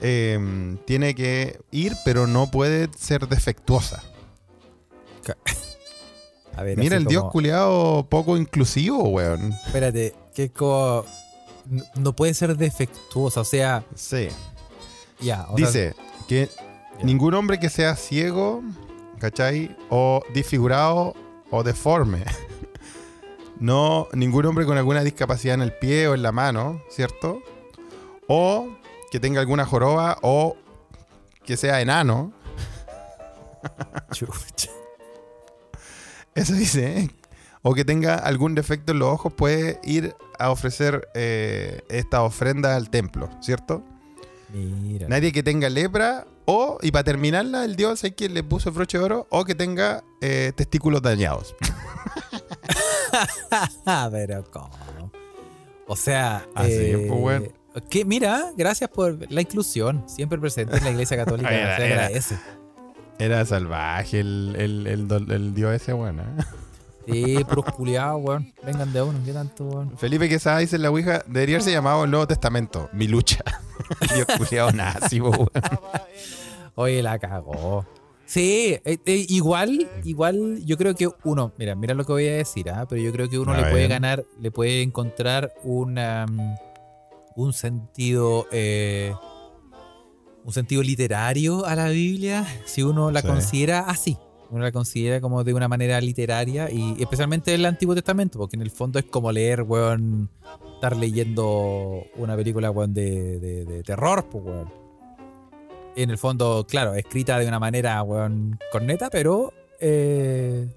eh, tiene que ir, pero no puede ser defectuosa. A ver, Mira el dios culiado poco inclusivo, weón. Espérate, que como. No puede ser defectuosa, o sea, Sí. ya. o sea, Dice que ningún hombre que sea ciego, ¿cachai? O disfigurado o deforme. No, ningún hombre con alguna discapacidad en el pie o en la mano, ¿cierto? O que tenga alguna joroba o que sea enano. Eso dice, ¿eh? O que tenga algún defecto en los ojos puede ir a ofrecer eh, esta ofrenda al templo, ¿cierto? Mira. Nadie que tenga lepra o, y para terminarla, el dios es quien le puso el broche de oro, o que tenga eh, testículos dañados. Pero ¿cómo? O sea, Así eh, pues, que mira, gracias por la inclusión, siempre presente en la Iglesia Católica, Era- se agradece. Era salvaje el, el, el dios ese, bueno. ¿eh? Sí, puros culiados, weón. Vengan de uno, ¿qué tanto, weón? Felipe Quesada dice en la Ouija, debería haberse llamado el Nuevo Testamento, mi lucha. dios culiado nazi, weón. Oye, la cagó. Sí, eh, eh, igual, igual, yo creo que uno, mira, mira lo que voy a decir, ¿ah? pero yo creo que uno A le puede ganar, le puede encontrar una, mm, un sentido, eh, un sentido literario a la Biblia, si uno la Sí. considera así. Uno la considera como de una manera literaria y especialmente el Antiguo Testamento, porque en el fondo es como leer, weón, estar leyendo una película, weón, de, de, de terror, pues, weón en el fondo, claro, escrita de una manera, weón, corneta, pero eh,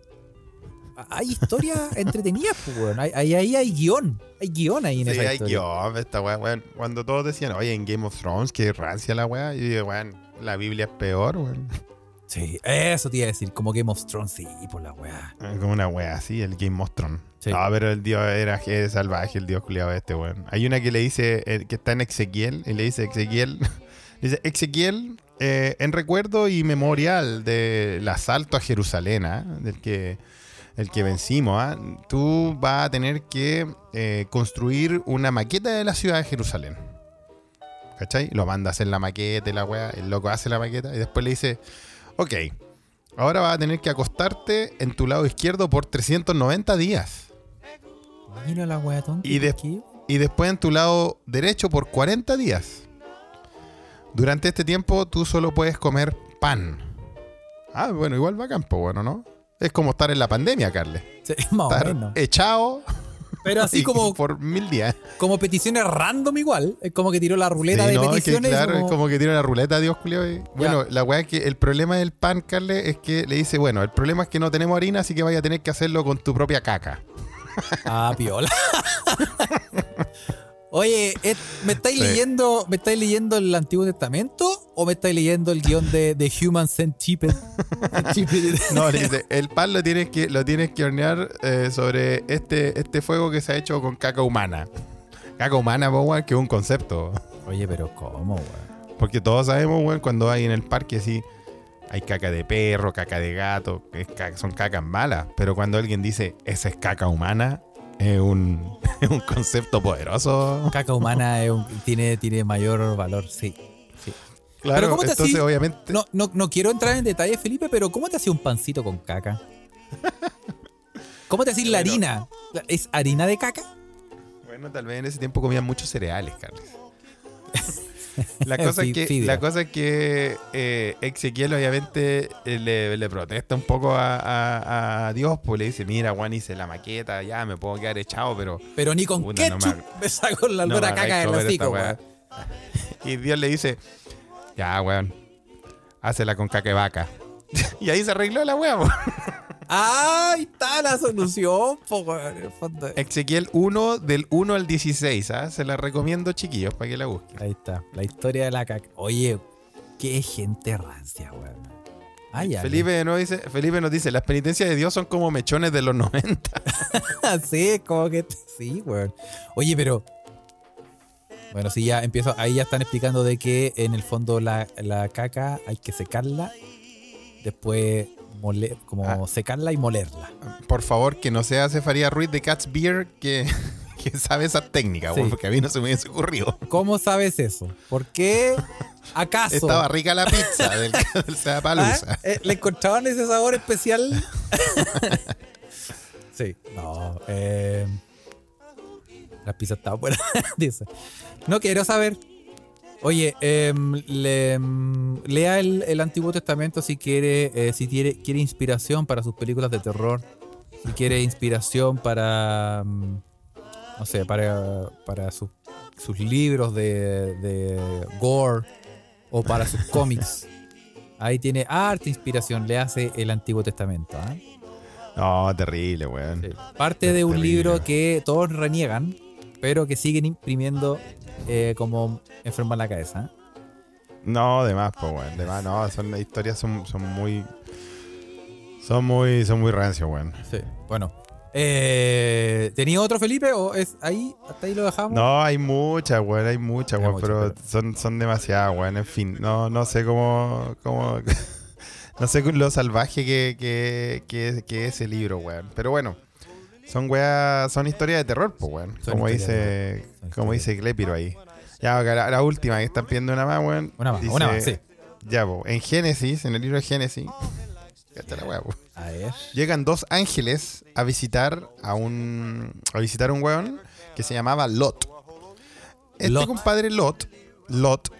hay historias entretenidas, pues, weón. Hay- Ahí hay, hay guion. Hay guion ahí en Sí, esa hay historia. guion, esta weón. Cuando todos decían, oye, en Game of Thrones, que rancia la weá, y digo, weón, la Biblia es peor, weón. Sí, eso te iba a decir, como Game of Thrones, sí, por la weá. Como una wea así, el Game of Thrones. Sí. No, pero el dios era salvaje, el dios culiado este, weón. Hay una que le dice, eh, que está en Ezequiel, y le dice Ezequiel, dice Ezequiel, eh, en recuerdo y memorial del asalto a Jerusalén, ¿ah? del que, el que vencimos, ¿ah? tú vas a tener que eh, construir una maqueta de la ciudad de Jerusalén. ¿Cachai? Lo manda a hacer la maqueta y la weá, el loco hace la maqueta y después le dice, ok, ahora vas a tener que acostarte en tu lado izquierdo por 390 días. Mira la weá tonta. Y después en tu lado derecho por 40 días. Durante este tiempo tú solo puedes comer pan. Ah, bueno, igual va a campo, bueno, ¿no? Es como estar en la pandemia, Carles. Sí, más o Estar menos. echado Pero así como, por mil días. como peticiones random igual. Es como que tiró la ruleta Sí, de no, es que peticiones. claro, como- es como que tiene la ruleta, Dios culiao, y- Bueno, la weá es que el problema del pan, Carles, es que le dice, bueno, el problema es que no tenemos harina, así que vaya a tener que hacerlo con tu propia caca. Ah, piola. Oye, ¿me estáis Sí. leyendo, me estáis leyendo el Antiguo Testamento o me estáis leyendo el guion de, de Human Centipede? No, dice, el pan lo tienes que, lo tienes que hornear eh, sobre este, este fuego que se ha hecho con caca humana. Caca humana, po, weón, que es un concepto. Oye, pero ¿cómo, weón? Porque todos sabemos, weón, cuando hay en el parque así, hay caca de perro, caca de gato, es son cacas malas. Pero cuando alguien dice, esa es caca humana, es un, es un concepto poderoso. Caca humana es un- tiene, tiene mayor valor, sí. sí. Claro, ¿cómo te entonces así? obviamente... No, no, no quiero entrar en detalle, Felipe, pero ¿cómo te hacía un pancito con caca? ¿Cómo te hacía la Bueno. harina? ¿Es harina de caca? Bueno, tal vez en ese tiempo comían muchos cereales, Carlos. La cosa, es que, la cosa es que eh, Ezequiel obviamente eh, le, le protesta un poco a, a- a Dios, pues le dice, mira, Juan, hice la maqueta, ya me puedo quedar echado, pero Pero ni con Puta, no me ketchup me, saco la no caca del hocico, weá". weón. Y Dios le dice, ya, weón, hácela con caca de vaca. y ahí se arregló la weá. ¡Ahí está la solución, po, weón! Ezequiel 1 del 1 al 16, ¿ah? Se la recomiendo, chiquillos, para que la busquen. Ahí está, la historia de la caca. Oye, qué gente rancia, weón. Ay. Felipe, no dice, Felipe nos dice, las penitencias de Dios son como mechones de los 90. sí, como que. Sí, weón. Oye, pero. Bueno, sí, ya empiezo. Ahí ya están explicando de que en el fondo la, la caca hay que secarla. Después moler, como Ah. secarla y molerla. Por favor, que no sea Cefaría Ruiz de Cat's Beer que, que sabe esa técnica, Sí. porque a mí no se me hubiese ocurrido. ¿Cómo sabes eso? ¿Por qué? ¿Acaso? Estaba rica la pizza del, del ¿Ah? Eh, ¿Le encontraban ese sabor especial? sí, no. Eh, las pizzas estaban buenas, dice. No quiero saber. Oye, le- em, lea el, el Antiguo Testamento si quiere, eh, si quiere, quiere inspiración para sus películas de terror. Si quiere inspiración para, mm, no sé, para, para sus, sus libros de, de gore o para sus cómics. Ahí tiene harta inspiración, le hace el Antiguo Testamento. ¿ah? No, terrible, weón. Sí. Parte de un Terrible. libro que todos reniegan, pero que siguen imprimiendo eh, como enferma en la cabeza. No, de más, pues, weón. De más, no, son las historias son, son muy. Son muy, son muy rancios, weón. Sí. Bueno. Eh, ¿Tenía otro Felipe o es ahí? ¿Hasta ahí lo dejamos? No, hay muchas, weón, hay muchas, weón, pero- son, son demasiadas, weón. En fin, no, no sé cómo. cómo no sé lo salvaje que, que, que, que es el libro, weón. Pero bueno, son weas, son historias de terror, pues, weón. Como dice, como dice Clepiro ahí. Ya, la, la última, que están pidiendo una más, weón. Una más, dice- una más, sí. Ya, po, en Génesis, en el libro de Génesis. La wea. A ver. Llegan dos ángeles a visitar a un a visitar un weón que se llamaba Lot. Este Lot. compadre Lot, Lot,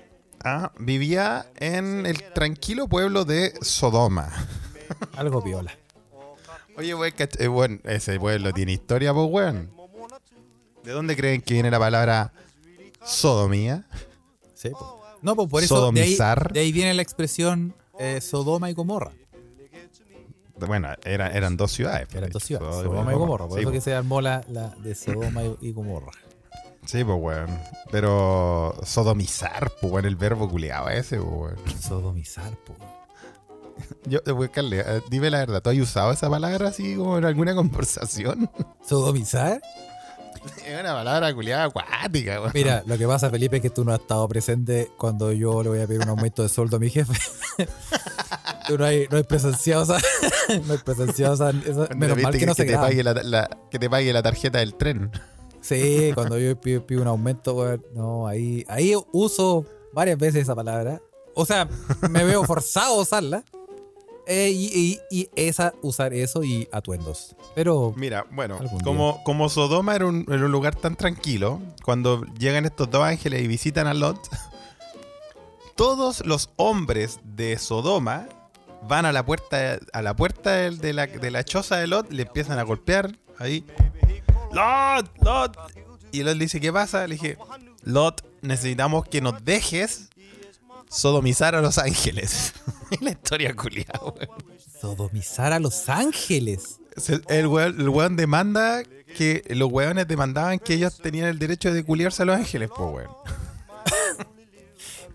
ah, vivía en el tranquilo pueblo de Sodoma. Algo viola. Oye, weón, eh, weón, ese pueblo tiene historia, pues weón. ¿De dónde creen que viene la palabra sodomía? Sí, po. No, pues por eso de ahí, Sodomizar. de ahí viene la expresión eh, Sodoma y Gomorra. Bueno, era- eran dos ciudades. Que eran pues, dos ciudades, Sodoma Sodoma y Gomorra. Por Sí, eso pues. que se armó la, la de Sodoma y, Gomorra. Sí, pues, weón. Pero sodomizar, pues, weón, el verbo culeado ese, pues, weón. Sodomizar, po. Yo, weón, Carle, eh, dime la verdad, ¿tú has usado esa palabra así como en alguna conversación? ¿Sodomizar? es una palabra culeada acuática, weón. Mira, lo que pasa, Felipe, es que tú no has estado presente cuando yo le voy a pedir un aumento de sueldo a mi jefe. tú no hay, no hay presenciado no hay presenciado Cuando menos mal que no se te pague la, la- que te pague la tarjeta del tren. Sí, cuando yo pido, pido un aumento, weón, no, ahí, ahí uso varias veces esa palabra. O sea, me veo forzado a usarla. Eh, y, y- y esa, usar eso y atuendos. Pero Mira, bueno, como, como Sodoma era un, era un lugar tan tranquilo, cuando llegan estos dos ángeles y visitan a Lot, todos los hombres de Sodoma van a la puerta, a la puerta del- de, la, de la choza de Lot, le empiezan a golpear ahí. Lot, Lot. Y Lot le dice, ¿qué pasa? Le dije, Lot, necesitamos que nos dejes sodomizar a los ángeles. La historia culiada, weón. sodomizar a los ángeles. El weón, el weón demanda que los weones demandaban que ellos tenían el derecho de culiarse a los ángeles, pues weón.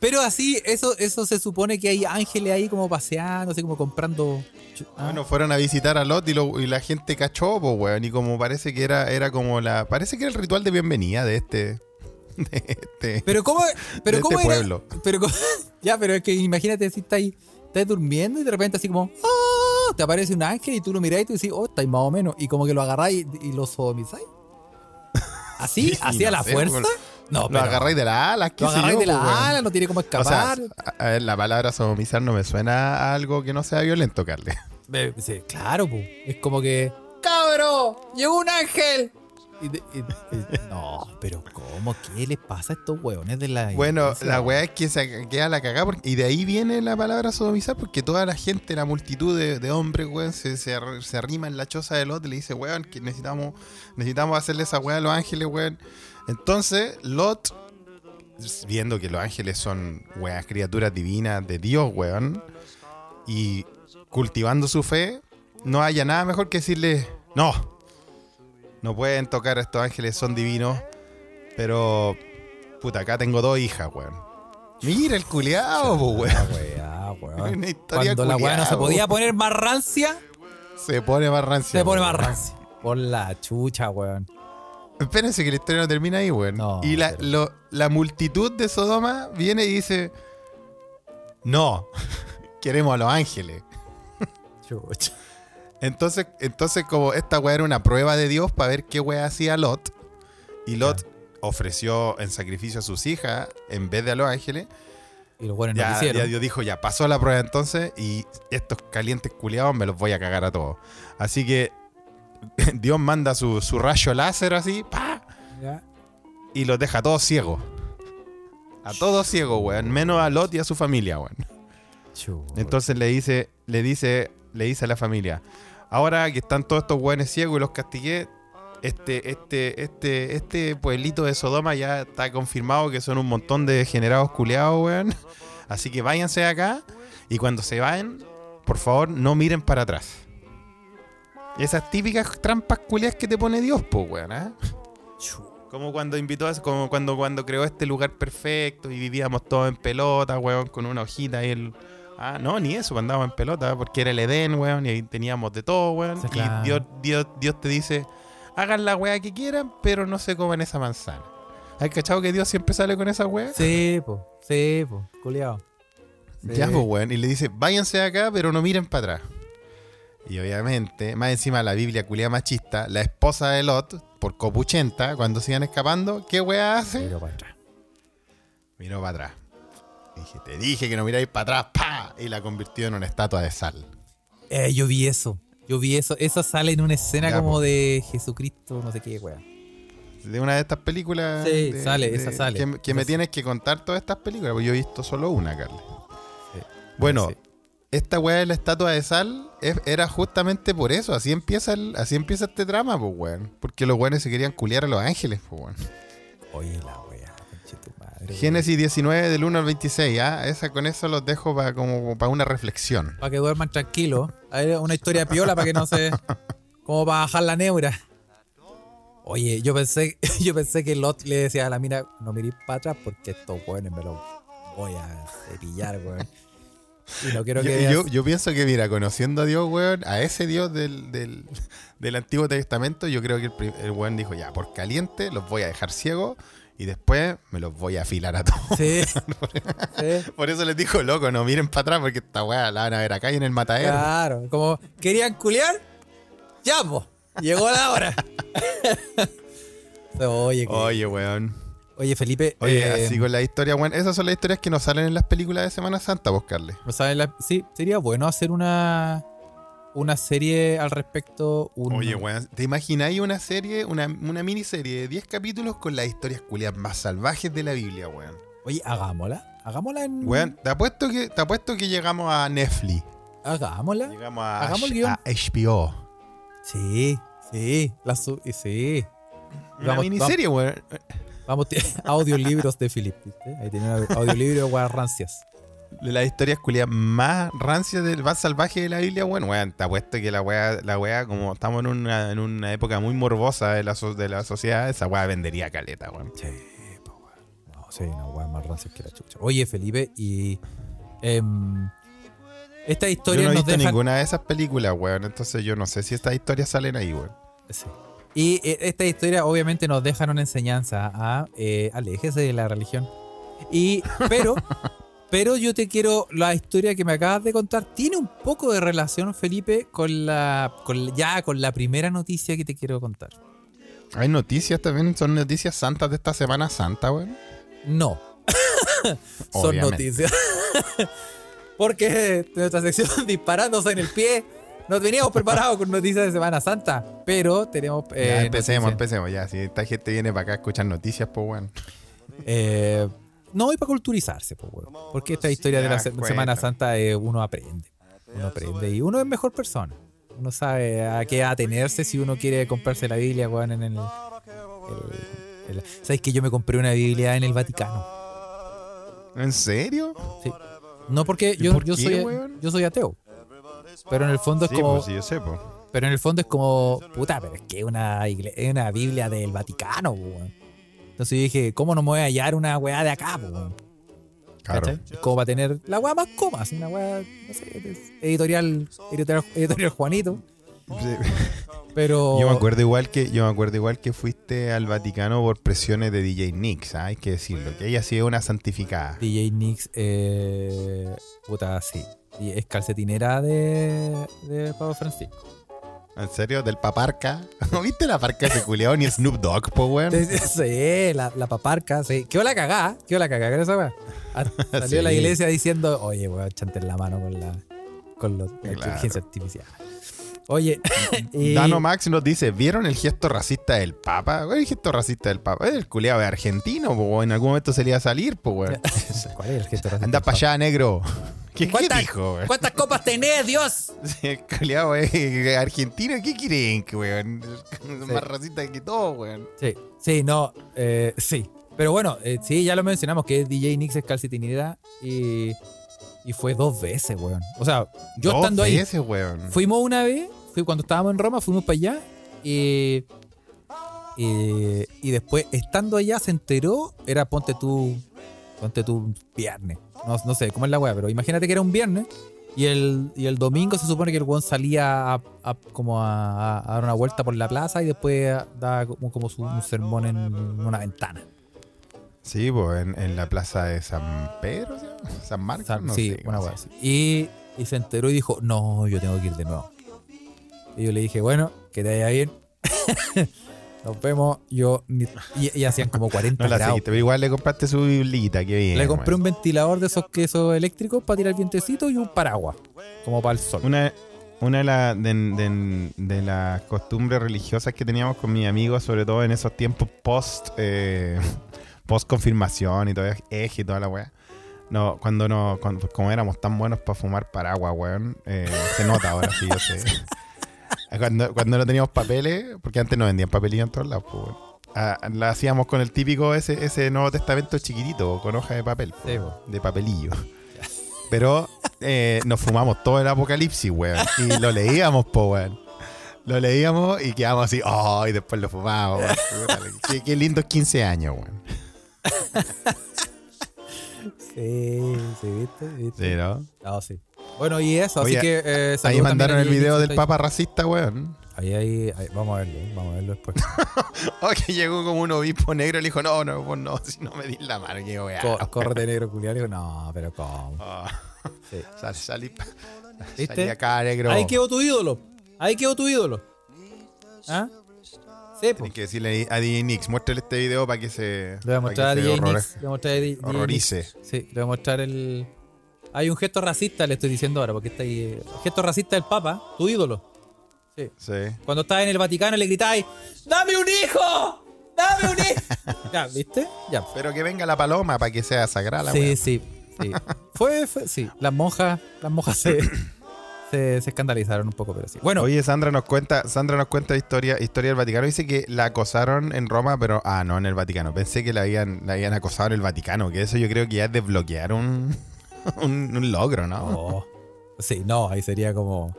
Pero así, eso, eso se supone que hay ángeles ahí como paseando, así como comprando. ah, Bueno, fueron a visitar a Lot y, lo- y la gente cachó, pues weón. Y como parece que era, era como la. Parece que era el ritual de bienvenida de este. De este. Pero cómo, pero de cómo este era? pueblo. Pero ya, pero es que imagínate si estás ahí, estás durmiendo y de repente así como ¡ah! te aparece un ángel y tú lo mirás y tú decís, oh, estáis más o menos. Y como que lo agarráis y, y lo sodomizáis. ¿Así? Sí, ¿Así no a la sé, fuerza? weón. No, lo pero agarráis de las alas, qué lo agarráis yo, de la pues, ala, no tiene cómo O sea, escapar. a, ver, la palabra sodomizar no me suena a algo que no sea violento, Carle. Sí, claro, pues. Es como que. ¡Cabro! ¡Llegó un ángel! Y de- y- y- no, pero ¿cómo? ¿Qué les pasa a estos hueones de la Bueno, iglesia, la weón? weá es que se queda la cagada porque- y de ahí viene la palabra sodomizar porque toda la gente, la multitud de, de hombres, weón, se, se, ar- se arrima en la choza de Lot y le dice, weón, que necesitamos, necesitamos hacerle esa weá a los ángeles, weón. Entonces, Lot, viendo que los ángeles son weas, criaturas divinas de Dios, weón, y cultivando su fe, no haya nada mejor que decirle, no, no pueden tocar a estos ángeles, son divinos, pero, puta, acá tengo dos hijas, weón. Mira el culiao, weón. La weá, weón. Una historia Cuando la weá no se podía poner más rancia, Se pone más rancia. se pone weón. más rancia. Por la chucha, weón. Espérense que la historia no termina ahí, weón. No, y la, pero- lo- la multitud de Sodoma viene y dice: No, queremos a los ángeles. Chucha. Entonces, entonces como esta weá era una prueba de Dios para ver qué weá hacía Lot. Y Lot ofreció en sacrificio a sus hijas en vez de a los ángeles. Y los buenos no Ya, quisieron. ya Dios dijo, ya pasó la prueba entonces y estos calientes culiados me los voy a cagar a todos. Así que Dios manda su, su rayo láser así, ¡pa! Ya. y los deja a todos ciegos. A todos ciegos, weón. Menos a Lot y a su familia, weón. Entonces le dice, le dice, le dice a la familia, ahora que están todos estos weones ciegos y los castigué, este, este, este, este pueblito de Sodoma ya está confirmado que son un montón de degenerados culeados, weón. Así que váyanse de acá y cuando se vayan, por favor, no miren para atrás. Esas típicas trampas culeadas que te pone Dios, pues, weón. Chu- Como cuando invitó, a- como cuando, cuando creó este lugar perfecto y vivíamos todos en pelota, weón, con una hojita y el. Ah, no, ni eso, andábamos en pelota, porque era el Edén, weón, y ahí teníamos de todo, weón. Sí, y. Dios, Dios, Dios te dice, hagan la weá que quieran, pero no se coman esa manzana. ¿Has cachado que Dios siempre sale con esa weá? Sí, po. Sí, po. Culeado. Sí. Ya, pues, weón. Y le dice, váyanse de acá, pero no miren para atrás. Y obviamente, más encima la Biblia culia machista, la esposa de Lot, por copuchenta, cuando se iban escapando, ¿qué weá hace? Miro para atrás. Miró para atrás. Dije, te dije que no miráis para atrás, ¡pa! Y la convirtió en una estatua de sal. Eh, yo vi eso. Yo vi eso. Eso sale en una escena Ya, como po. de Jesucristo, no sé qué, weá. De una de estas películas. Sí, de- sale, de- esa sale. Que, me tienes que contar todas estas películas, porque yo he visto solo una, Carly. Sí. Bueno, Sí. esta weá de la estatua de sal es- era justamente por eso. Así empieza, el- así empieza este drama, pues, weón. Porque los weones se querían culiar a los ángeles, pues, weón. Oye, la weá, Génesis 19, del 1 al 26, ¿ah? Esa, con eso los dejo para como para una reflexión. Para que duerman tranquilos. Una historia piola para que no se. Como para bajar la neura. Oye, yo pensé, yo pensé que Lot le decía a la mina, no mirís para atrás porque estos weones me lo voy a cepillar, weón. Y no quiero Yo, que veas- yo- yo pienso que, mira, conociendo a Dios, weón, a ese Dios del, del, del Antiguo Testamento, yo creo que el, el weón dijo, ya, por caliente los voy a dejar ciegos y después me los voy a afilar a todos. Sí. sí. Por eso les dijo, loco, no miren para atrás porque esta weá la van a ver acá y en el matadero. Claro, como querían culiar, ya, po. Llegó la hora. Oye, Oye, weón. oye, Felipe. Oye, eh, así con la historia, weón. Esas son las historias que nos salen en las películas de Semana Santa, vos, Carles. ¿no sabes la- sí, sería bueno hacer una una serie al respecto. un- Oye, weón, ¿te imagináis una serie, una, una miniserie de 10 capítulos con las historias culiadas más salvajes de la Biblia, weón? Oye, hagámosla. Hagámosla en. Weón, te apuesto que, te apuesto que llegamos a Netflix. Hagámosla. Llegamos a, Hagamos el H- guion. a HBO. Sí, sí. La su- y sí. Una Vamos- miniserie, weón. Vamos, audiolibros de Philip. ¿viste? Ahí tiene un audiolibro de rancias. De las historias culiadas más rancias, del más salvaje de la Biblia, weón. Weón, te apuesto que la weá, la weá, como estamos en una, en una época muy morbosa de la, so- de la sociedad, esa weá vendería caleta, weón. Sí, po, weón. No, sí, una wea más rancias que la chucha. Oye, Felipe, y. em, esta Yo historia no he visto deja. ninguna de esas películas, weón. Entonces yo no sé si estas historias salen ahí, weón. Sí. Y eh, esta historia obviamente nos dejan una enseñanza a eh, aléjese de la religión. Y, pero, pero yo te quiero, la historia que me acabas de contar tiene un poco de relación, Felipe, con la, con, ya con la primera noticia que te quiero contar. Hay noticias también, son noticias santas de esta Semana Santa, weón. No. Son noticias. Porque nuestra sección disparándose en el pie. Nos veníamos preparados con noticias de Semana Santa, pero tenemos. Ya, eh, empecemos, noticias. empecemos, ya. Si esta gente viene para acá a escuchar noticias, pues, weón. Eh, no, y para culturizarse, pues, weón. Porque esta historia de la Ya, se- cuenta. Semana Santa eh, uno aprende. Uno aprende y uno es mejor persona. Uno sabe a qué atenerse si uno quiere comprarse la Biblia, weón, en el. el- el- ¿Sabes que yo me compré una Biblia en el Vaticano? ¿En serio? Sí. No porque ¿Y yo, por yo qué, soy weón? yo soy ateo. Pero en el fondo es Sí, como. pues sí, yo sé, pues. Pero en el fondo es como. Puta, pero es que es una, una Biblia del Vaticano, weón. Entonces yo dije, ¿cómo no me voy a hallar una weá de acá, po? Claro. Es como para tener la weá más coma, así una weá, no sé, es editorial, editorial, editorial Juanito. Sí. Pero. Yo me acuerdo igual que yo me acuerdo igual que fuiste al Vaticano por presiones de DJ Nix, hay que decirlo, que ella ha sido una santificada. DJ Nix, eh, puta, sí. Es calcetinera de, de Pablo Francisco. ¿En serio? ¿Del paparca? ¿No viste la parca ese culiao ni Snoop Dogg, po, weón? Sí, la, la paparca, sí. Quedó la cagá, quedó la cagá, ¿qué esa weá? Ah, Salió Sí. la iglesia diciendo, oye, weón, chante en la mano con la, con los- la Claro. inteligencia artificial. Oye, y- Dano Max nos dice, ¿vieron el gesto racista del Papa? ¿Cuál es el gesto racista del Papa? Es el culiao de argentino, po, weón. En algún momento se le iba a salir, po, weón. ¿Cuál es el gesto racista? Anda para allá, negro. ¿Qué, qué ¿Cuántas- dijo, weón? ¿Cuántas copas tenés, Dios? El culiao es argentino, ¿qué quieren, weón? Es Más racista que todo, weón. Sí, sí, no, eh, sí. Pero bueno, eh, sí, ya lo mencionamos que DJ Nix es calcetinera y, y fue dos veces, weón. O sea, yo Dos estando ahí, veces, weón. fuimos una vez, fui cuando estábamos en Roma, fuimos para allá y, y, y después estando allá se enteró, era ponte tú, ponte tú viernes. No, no sé cómo es la weá, pero imagínate que era un viernes y el, y el domingo se supone que el weón salía a, a- como a, a dar una vuelta por la plaza y después daba como, como su, un sermón en una ventana. Sí, pues en, en la plaza de San Pedro, ¿sí? San Marcos, San- no sí, sé. una weá. Y, y se enteró y dijo, no, yo tengo que ir de nuevo. Y yo le dije, bueno, que te vaya bien. Nos vemos. Yo ni- y, y hacían como 40 No la grados. seguiste, pero igual le compraste su biblita, qué bien. Le compré un ventilador de esos quesos eléctricos para tirar vientecito y un paraguas. Como para el sol. Una, una de, la- de- de- de las costumbres religiosas que teníamos con mis amigos, sobre todo en esos tiempos post, eh, post confirmación y todo eje y toda la weá. No, cuando no, cuando- como éramos tan buenos para fumar paraguas, weón, eh, se nota ahora, sí, yo sé. Cuando, cuando no teníamos papeles, porque antes no vendían papelillo en todos lados, pues, weón. Ah, la hacíamos con el típico ese, ese Nuevo Testamento chiquitito, con hoja de papel, po, Sí, po. de papelillo. Pero eh, nos fumamos todo el apocalipsis, weón. Y lo leíamos, po, weón. Lo leíamos y quedamos así, oh, y después lo fumamos, weón. Qué, qué lindos 15 años, weón. Sí, sí, ¿viste? ¿Viste? Sí, ¿no? Ah, sí. Bueno, y eso, Oye, así que. eh, Ahí mandaron el video del papa racista, weón. Ahí, ahí, ahí, vamos a verlo, vamos a verlo después. Oh, que llegó como un obispo negro y le dijo, no, no, pues no, si no me di la mano, que weón. Co- Córrete negro culiado. Digo, no, pero ¿cómo? Ah, Sí. sal- salí, ¿Viste? salí acá, negro. Ahí quedó tu ídolo. Ahí quedó tu ídolo. ¿Ah? Sí, pues. Tienes que decirle a DJ Nix, muéstrale este video para que se, Le voy a mostrar a DJ Nix. Le voy a mostrar a DJ Nix. Sí, le voy a mostrar el. Hay un gesto racista, le estoy diciendo ahora, porque está ahí. eh, Gesto racista del Papa, tu ídolo. Sí. Sí. Cuando estaba en el Vaticano le gritáis: ¡Dame un hijo! ¡Dame un hijo! ya, ¿viste? Ya. Pero que venga la paloma para que sea sagrada Sí, sí, sí. Fue, fue, sí. Las monjas, las monjas se, se, se escandalizaron un poco, pero sí. Bueno, Oye, Sandra nos cuenta, Sandra nos cuenta historia, historia del Vaticano. Dice que la acosaron en Roma, pero ah, no en el Vaticano. Pensé que la habían, la habían acosado en el Vaticano, que eso yo creo que ya es desbloquear un, logro, ¿no? Oh. Sí, no, ahí sería como.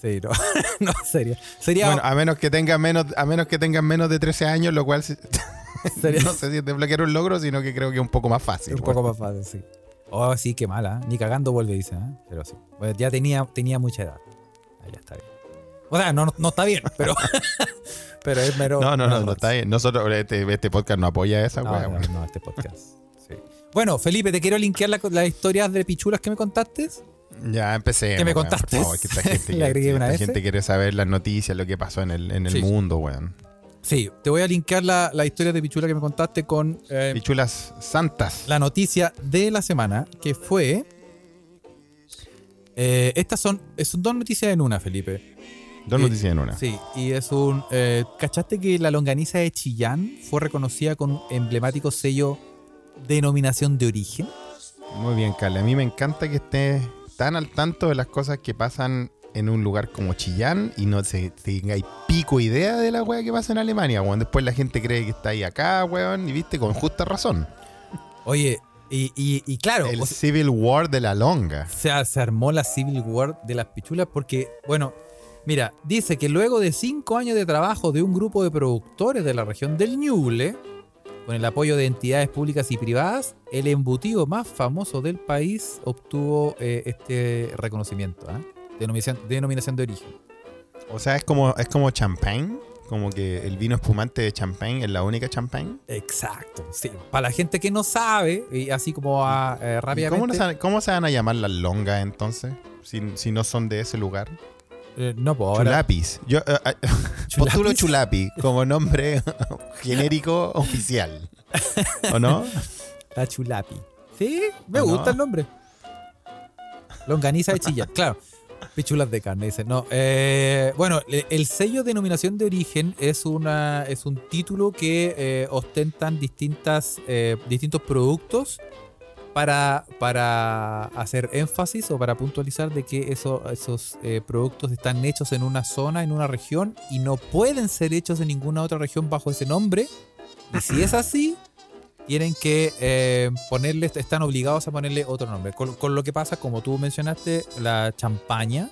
Sí, no, no sería. Sería, Bueno, a menos que tengan menos, a menos que tengan menos de 13 años, lo cual sería no sé si es desbloquear un logro, sino que creo que es un poco más fácil. un poco más fácil, sí. Oh, sí, qué mala. ¿eh? Ni cagando vuelve, dice. ¿eh? Pero sí. Bueno, ya tenía, tenía mucha edad. Ah, ya está bien. O sea, no, no está bien, pero. pero es mero. No, no, no, no está bien. Nosotros, este, este podcast no apoya esa No, no, no, este podcast. Bueno, Felipe, te quiero linkear la- las historias de pichulas que me contaste. Ya empecé. ¿Qué me weón, contaste? Por favor, que esta gente, esta una S. gente quiere saber las noticias, lo que pasó en el, en el Sí. mundo, weón. Sí, te voy a linkear la, la historia de pichula que me contaste con eh, Pichulas santas. la noticia de la semana, que fue. eh, estas son, son dos noticias en una, Felipe. Dos eh, noticias en una. Sí, y es un. ¿Cachaste que la longaniza de Chillán fue reconocida con un emblemático sello denominación de origen? Muy bien, Carla. A mí me encanta que estés tan al tanto de las cosas que pasan en un lugar como Chillán y no se tengáis pico idea de la weá que pasa en Alemania, weón. Después la gente cree que está ahí acá, weón, y viste, con justa razón. Oye, Y, y- y claro, El o sea, Civil War de la longa. se, se armó la Civil War de las pichulas porque, bueno, mira, dice que luego de cinco años de trabajo de un grupo de productores de la región del Ñuble, con el apoyo de entidades públicas y privadas, el embutido más famoso del país obtuvo eh, este reconocimiento, ¿ah? denominación, denominación de origen. O sea, es como, es como champagne. Como que el vino espumante de champagne es la única champagne. Exacto, sí. Para la gente que no sabe, y así como a, eh, ¿Y rápidamente... ¿Cómo, no se- cómo se van a llamar las longas entonces? Si, si no son de ese lugar. Eh, no, pues ahora... Chulapis. Yo eh, eh, postulo Chulapi como nombre genérico oficial. ¿O no? La chulapi. Sí, me gusta el nombre. Longaniza de Chillán, claro. Pichulas de carne, dice. No, eh, bueno, el sello denominación de origen es, una, es un título que ostentan distintas, distintos productos para, para hacer énfasis o para puntualizar de que eso- esos eh, productos están hechos en una zona, en una región y no pueden ser hechos en ninguna otra región bajo ese nombre. Y si es así, tienen que eh, ponerle, están obligados a ponerle otro nombre. Con lo que pasa, como tú mencionaste, la champaña,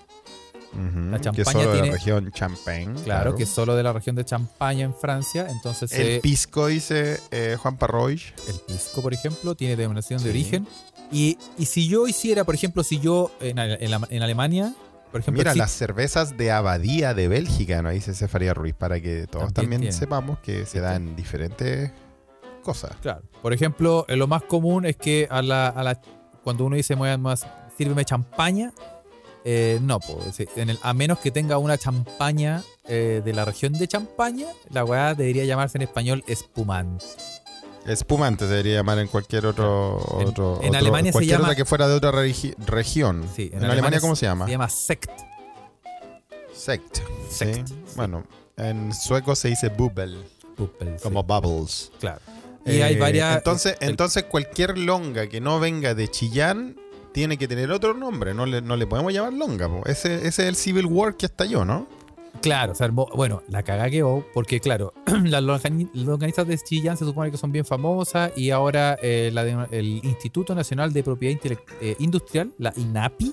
La que champaña solo de la región Champagne. claro, que es solo de la región de Champaña en Francia, entonces El pisco, dice eh, Juan Parroy. el pisco, por ejemplo, tiene denominación de origen. Y, y si yo hiciera, por ejemplo, si yo en, en la- en Alemania, por ejemplo, Mira, las cervezas de Abadía de Bélgica, ¿no? Dice Cefaría Ruiz, para que todos También sepamos que se dan diferentes cosas. Claro. Por ejemplo, eh, lo más común es que a la, a la- cuando uno dice, "Mueve más, sírveme champaña, eh, no, pues, en el- a menos que tenga una champaña eh, de la región de Champaña, la weá debería llamarse en español espumante. Espumante se debería llamar en cualquier otro. En- otro en otro- Alemania se cualquier llama- otra que fuera de otra regi- región. Sí, en, Alemania, ¿cómo se llama? Se llama sect. Sect. Sect, Sí. Bueno, en sueco se dice bubbel, Puppel, sí, como bubbles. claro. Y hay Eh, varias. Entonces, el- entonces cualquier longa que no venga de Chillán tiene que tener otro nombre. No le, no le podemos llamar longa. po. Ese, ese es el Civil War que estalló, ¿no? Claro, bueno, la caga quedó, porque claro, las longani- longanizas de Chillán se supone que son bien famosas y ahora eh, la de- el Instituto Nacional de Propiedad eh, Industrial, la INAPI,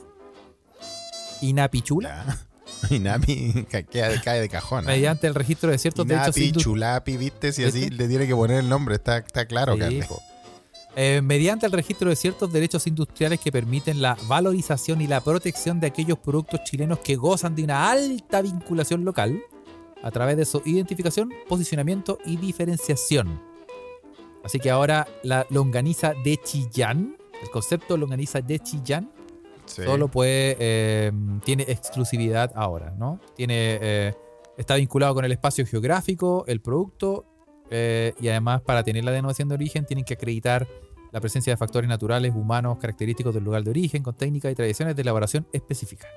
INAPI Chula, Ya. Inami ca- queda- cae de cajón. ¿eh? mediante el registro de ciertos derechos Inapi, indu- Chulapi, ¿viste? Si así le tiene que poner el nombre, está, está claro, Sí, Carles. Eh, mediante el registro de ciertos derechos industriales que permiten la valorización y la protección de aquellos productos chilenos que gozan de una alta vinculación local a través de su identificación, posicionamiento y diferenciación. Así que ahora la longaniza de Chillán, el concepto longaniza de Chillán, Sí. solo puede, eh, tiene exclusividad ahora, ¿no? Tiene, eh, está vinculado con el espacio geográfico, el producto, eh, y además para tener la denominación de origen tienen que acreditar la presencia de factores naturales, humanos, característicos del lugar de origen, con técnicas y tradiciones de elaboración específicas.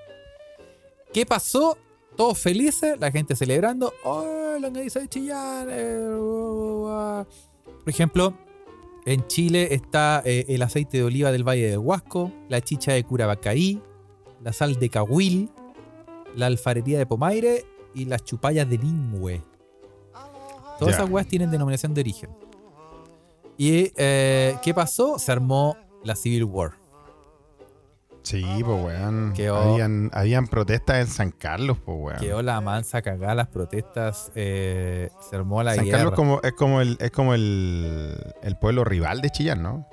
¿Qué pasó? Todos felices, la gente celebrando. ¡Oh, longaniza de Chillán! eh, uh, uh". Por ejemplo, en Chile está eh, el aceite de oliva del Valle del Huasco, la chicha de Curabacaí, la sal de Cahuil, la alfarería de Pomaire y las chupallas de Lingüe. Todas Ya. esas weas tienen denominación de origen. ¿Y eh, qué pasó? Se armó la Civil War. Sí, pues, weón. Habían, habían protestas en San Carlos, pues, weón. Quedó la mansa cagada, las protestas, eh, se armó la San guerra. Carlos como, es como, el, es como el, el pueblo rival de Chillán, ¿no?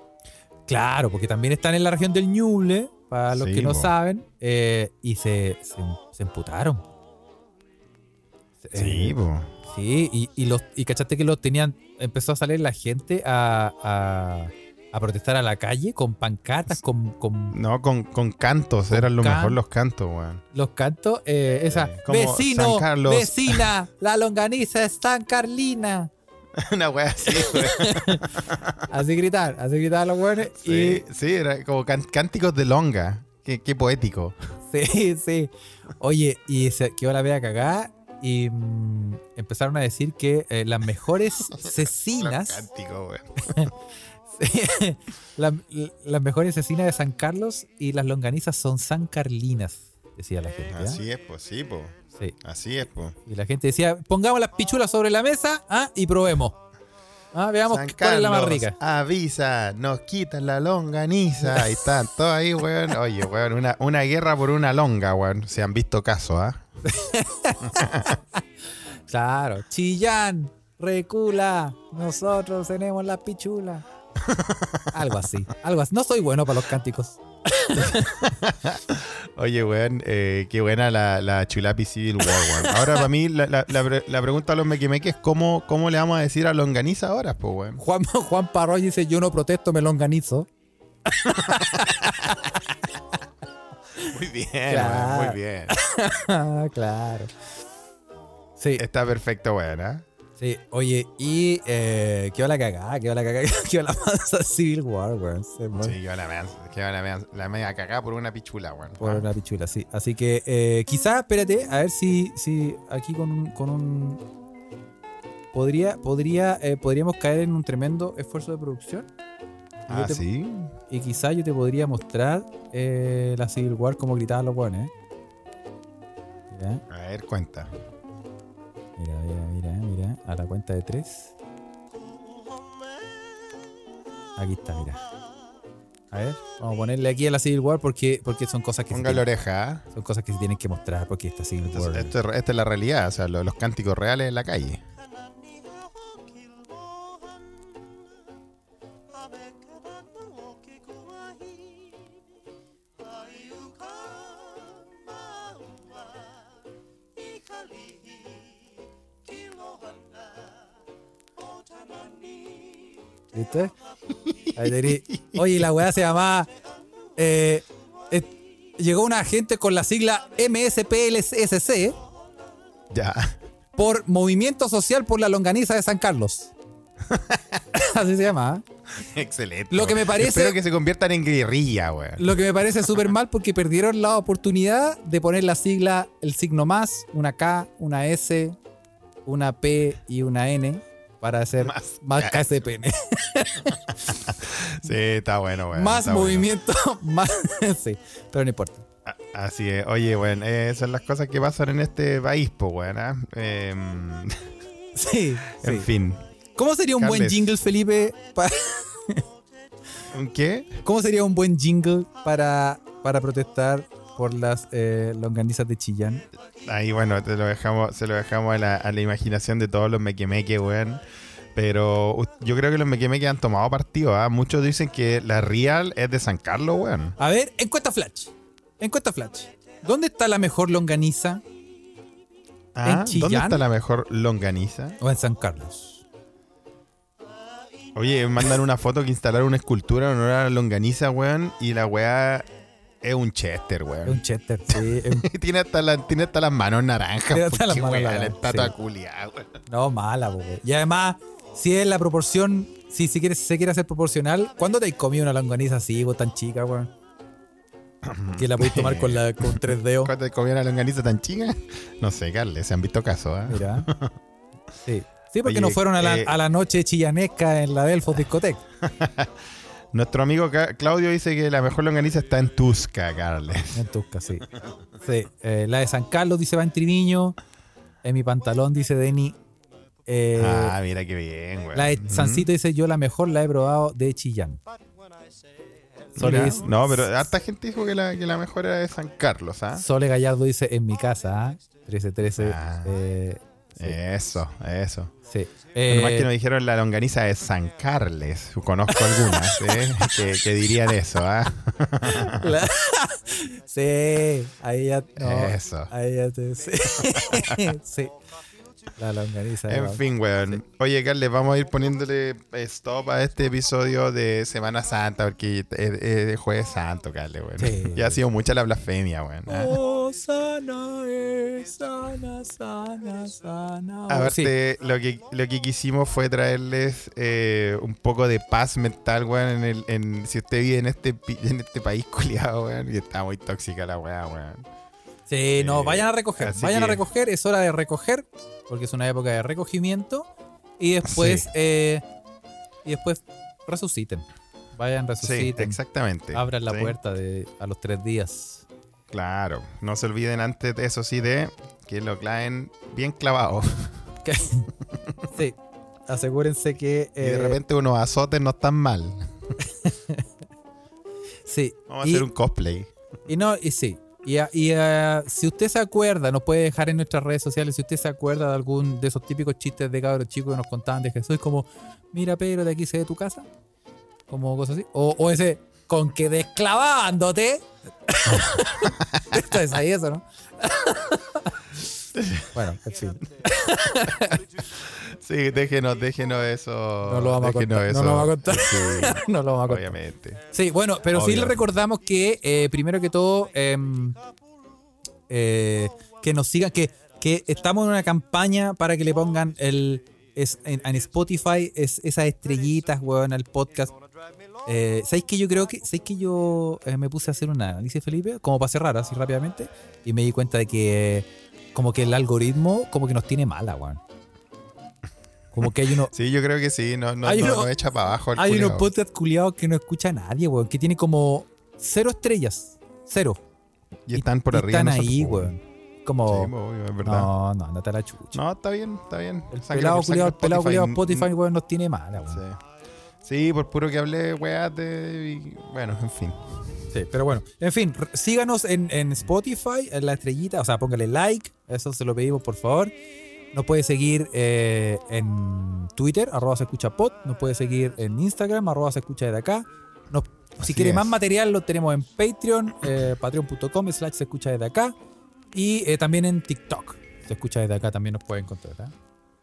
Claro, porque también están en la región del Ñuble, para los Sí, que no po. saben, eh, y se, se, se emputaron. Sí, pues. Sí, y, y, los, y cachaste que los tenían, empezó a salir la gente a, a, a protestar a la calle con pancartas, con, con No, con, con cantos, Con eran lo can- mejor los cantos, weón. los cantos. eh, esa, como vecino, San Carlos". vecina, la longaniza es San Carlina. Una weá así, weón. Así gritar, así gritar los buenos. Sí, sí, era como can- cánticos de longa. Qué, qué poético. Sí, sí. Oye, y se quedó la vea cagada y mm, empezaron a decir que eh, las mejores cecinas, sí, la- las mejores cecinas de San Carlos y las longanizas son San Carlinas, decía la gente. Así es, pues sí, pues. Sí. Así es, pues. Y la gente decía, pongamos las pichulas sobre la mesa ¿ah? y probemos. Ah, veamos San cuál es la más rica. Avisa, nos quitan la longaniza. Ahí están, todos ahí, weón. Oye, weón, una, una guerra por una longa, weón. Se han visto casos, ¿ah? Claro. Chillán, recula. Nosotros tenemos la pichula. algo así, algo así. No soy bueno para los cánticos. Oye, weón, eh, qué buena la, la Chulapi Civil War, weón. Ahora, para mí, la, la- la pre- la pregunta a los mequimeques es cómo, cómo le vamos a decir a longaniza ahora, pues, weón. Juan, Juan Parroy dice: Yo no protesto, me longanizo. Muy bien, Claro. weón, muy bien. Claro. Sí, Está perfecto, weón, ¿ah? sí. Oye, y eh, qué la cagada, qué la cagada, qué la mansa Civil War, weón. Sí, yo la que la media, la media cagada por una pichula, weón. Por una pichula, sí. Así que eh, quizás, espérate, a ver si, si aquí con un, con un podría, podría, eh, podríamos caer en un tremendo esfuerzo de producción. Ah, te- sí. Y quizás yo te podría mostrar eh, la Civil War como gritaban los buenos, ¿eh? Mira, A ver, cuenta. mira, mira, mira, mira. A la cuenta de tres. Aquí está, mira. A ver, vamos a ponerle aquí a la Civil War porque, porque son cosas que se Ponga la tienen, oreja, ¿ah? son cosas que se tienen que mostrar porque esta Civil War. esto esta es la realidad, o sea, lo- los cánticos reales en la calle. ¿Viste? Ahí tení. Oye, la weá se llamaba. eh, eh, llegó una agente con la sigla MSPLSC Ya. por Movimiento Social por la Longaniza de San Carlos. Así se llama. ¿eh? Excelente. Lo que me parece- Espero que se conviertan en guerrilla, weón. Lo que me parece súper mal porque perdieron la oportunidad de poner la sigla, el signo más, una K, una S, una P y una N para hacer Más más, KSPN. Sí, está bueno, weón. más está bueno. movimiento, más. sí, pero no importa. Así es. Oye, eh, esas son las cosas que pasan en este país, pues. ¿ah? Em, Sí, en sí. fin. ¿Cómo sería un buen jingle, Felipe? ¿Un ¿Qué? ¿Cómo sería un buen jingle para, para protestar por las eh, longanizas de Chillán? Ahí, bueno, te lo dejamos, se lo dejamos a la, a la imaginación de todos los mequemeques, weón. Pero yo creo que los mequemeques han tomado partido, ¿ah? Muchos dicen que la Real es de San Carlos, weón. A ver, encuesta Flash. Encuesta Flash. ¿Dónde está la mejor longaniza? Ah, ¿Dónde Chillán? está la mejor longaniza? ¿O en San Carlos? Oye, mandan una foto que instalaron una escultura en honor a la longaniza, weón. Y la weá es un chester, Es weón. un chester, sí. es un- tiene, hasta la- tiene hasta las manos naranjas. Tiene hasta las manos weón, la naranjas, estatua sí. culiada, weón. No, mala, güey. Y además, si es la proporción, si, si quiere, se quiere hacer proporcional, ¿cuándo te has comido una longaniza así, güey, tan chica, güey? Que la podéis tomar con, la, con tres dedos. ¿Cuánto te comía una longaniza tan chica? No sé, Carles, se han visto casos, ¿ah? Mira. Sí. Sí, porque Oye, no fueron a la, eh, a la noche chillanesca en la Delfos Discotec. Nuestro amigo Ca- Claudio dice que la mejor longaniza está en Tusca, Carles. En Tusca, sí. Sí. eh, la de San Carlos dice va en Triviño. En mi pantalón dice Denny. Eh, ah, mira qué bien, weón. la de. Sancito dice yo la mejor la he probado de Chillán. Sole, Mira, dice- No, pero harta gente dijo que la, que la mejor era de San Carlos, ¿ah? Sole Gallardo dice en mi casa, ¿ah? 1313. Ah. eh, sí. Eso, eso. sí. Eh, que nos dijeron la longaniza de San Carles. Conozco algunas ¿eh? que, que dirían eso, ¿ah? la- sí, ahí ya. no, Eso. Ahí ya te. Sí. sí. La longaniza. En fin, weón. Oye, Carles, vamos a ir poniéndole stop a este episodio de Semana Santa, porque es, es Jueves Santo, Carles, weón. Sí. Ya ha sido mucha la blasfemia, weón. ¿ah? Oh, sana es, sana, sana, sana. Aparte, lo, que, lo que quisimos fue traerles eh, un poco de paz mental, weón, en el, en, si usted vive en este, pi- en este país culiado, weón, y está muy tóxica la weá, weón. Sí, no, Eh, vayan a recoger. Vayan a recoger, es hora de recoger, porque es una época de recogimiento. Y después, Sí. eh, y después resuciten. Vayan, Sí, resuciten. exactamente. abran la Sí. puerta de, a los tres días. Claro, no se olviden antes de eso sí de que lo claven bien clavado. Sí. asegúrense que. Y de eh, repente unos azotes no están mal. Sí. Vamos a hacer un cosplay. y no, y sí. Y, ah, y, ah, si usted se acuerda, nos puede dejar en nuestras redes sociales si usted se acuerda de algún de esos típicos chistes de cabros chicos que nos contaban de Jesús, como, mira Pedro, de aquí se ve tu casa. Como cosas así. O, o ese, con que desclavándote. Esto es ahí eso, ¿no? bueno, en fin. Sí, déjenos, déjenos eso. No lo vamos a contar, no eso. lo vamos a contar. Sí, no lo vamos a contar. obviamente. Sí, bueno, pero sí le recordamos que, eh, primero que todo, em, eh, que nos sigan, que, que estamos en una campaña para que le pongan el es, en, en Spotify es, esas estrellitas, weón, al podcast. Eh, ¿Sabéis que yo creo que, ¿sabéis que yo eh, me puse a hacer un análisis, Felipe? Como para cerrar así rápidamente. Y me di cuenta de que eh, como que el algoritmo como que nos tiene mala, weón. Como que hay uno, Sí, yo creo que sí. No, no, Hay no- uno- no echa para abajo el hay unos podcasts culiados que no escucha nadie, weón. Que tiene como cero estrellas. Cero. Y están por y arriba. Están de nosotros, ahí, weón. Como. Sí, po, obvio, es verdad. no, no, andate a la chucha. No, está bien, está bien. el Sangre pelado culiado, el pelado culiado Spotify, Spotify, weón, nos tiene mala, weón. Sí. Sí, por puro que hablé, weá, de... y- Bueno, en fin. Sí, pero bueno. En fin, síganos en, en Spotify, en la estrellita, o sea, póngale like, eso se lo pedimos por favor. Nos puede seguir eh, en Twitter, arroba se escucha pod. Nos puede seguir en Instagram, arroba se escucha desde acá. Nos- si quiere es. más material, lo tenemos en Patreon, eh, patreon.com slash se escucha desde acá. Y eh, también en TikTok. Se escucha desde acá, también nos puede encontrar. ¿eh?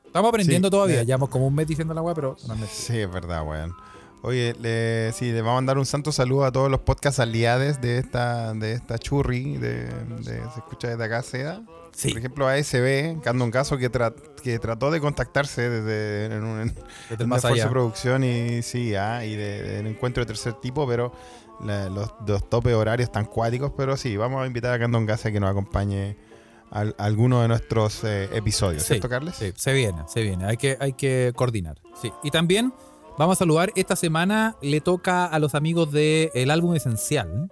Estamos aprendiendo Sí, todavía, llevamos como un mes diciendo la weá, pero no. Sí, es verdad, weón. Oye, le, sí, le vamos a mandar un santo saludo a todos los podcast aliados de esta, de esta churri de, de Se escucha desde acá, Seda. Sí, Por ejemplo, ASB, que anda un caso que, tra- que trató de contactarse desde en un, en desde más allá. de producción y sí, ah, y de, de un encuentro de tercer tipo, pero la- los, los topes horarios están cuáticos, pero sí, vamos a invitar a Candon Gas a que nos acompañe a, a alguno de nuestros eh, episodios, Sí, ¿cierto, Carles? Sí, se viene, se viene. Hay que, hay que coordinar. Sí. Y también vamos a saludar, esta semana le toca a los amigos del álbum Esencial.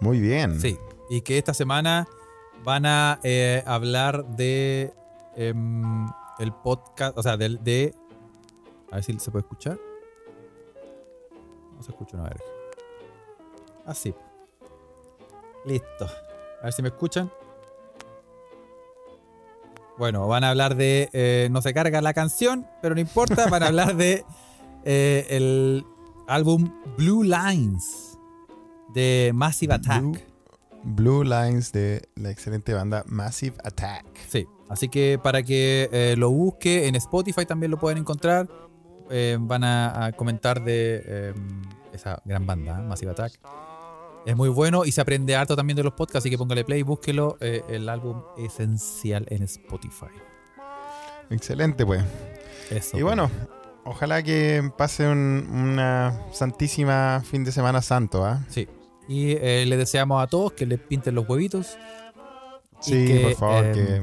Muy bien. Sí. Y que esta semana van a eh, hablar de em, el podcast, o sea, del de... A ver si se puede escuchar. No se escucha una verga. Así. Listo. A ver si me escuchan. Bueno, van a hablar de. eh, no se carga la canción, pero no importa. Van a hablar de eh, el álbum Blue Lines de Massive Attack. Blue, Blue Lines de la excelente banda Massive Attack. Sí, así que para que eh, lo busque en Spotify también lo pueden encontrar. Eh, van a, a comentar de esa gran banda. Massive Attack. Es muy bueno y se aprende harto también de los podcasts, así que póngale play y búsquelo. el álbum esencial en Spotify. Excelente, pues. Eso. Y bueno, ojalá que pase un- una santísima fin de semana santo, ¿ah? Sí. Y eh, le deseamos a todos que les pinten los huevitos. Sí, que, por favor, em, que,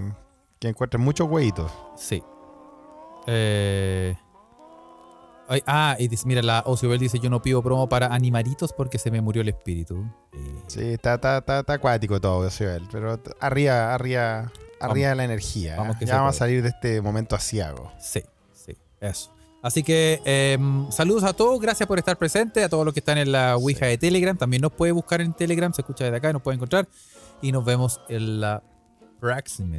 que encuentren muchos hueitos. Sí. Eh, ay, ah, y dice, mira, la Ociobel dice: Yo no pido promo para animaritos porque se me murió el espíritu. Sí, está, está, está, está acuático todo, Ociel, pero arriba, arriba, arriba la energía. vamos ¿ah? que ya vamos a salir de este momento asiago. sí, sí, eso. Así que em, saludos a todos, gracias por estar presentes, a todos los que están en la Ouija de Telegram. También nos puede buscar en Telegram, se escucha desde acá, nos puede encontrar. Y nos vemos en la próxima.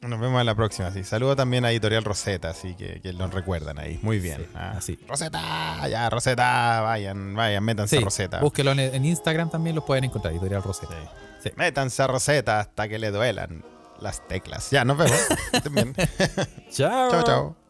Nos vemos en la próxima, sí. Saludo también a Editorial Rosetta, así que, que nos recuerdan ahí. Muy bien. Sí, ah. así. Rosetta, ya, Rosetta, vayan, vayan, métanse Sí, a Rosetta. búsquelo en, en Instagram también, los pueden encontrar, Editorial Rosetta. Sí. Métanse a Rosetta hasta que le duelan las teclas. Ya, nos vemos. Chao. chao, chao.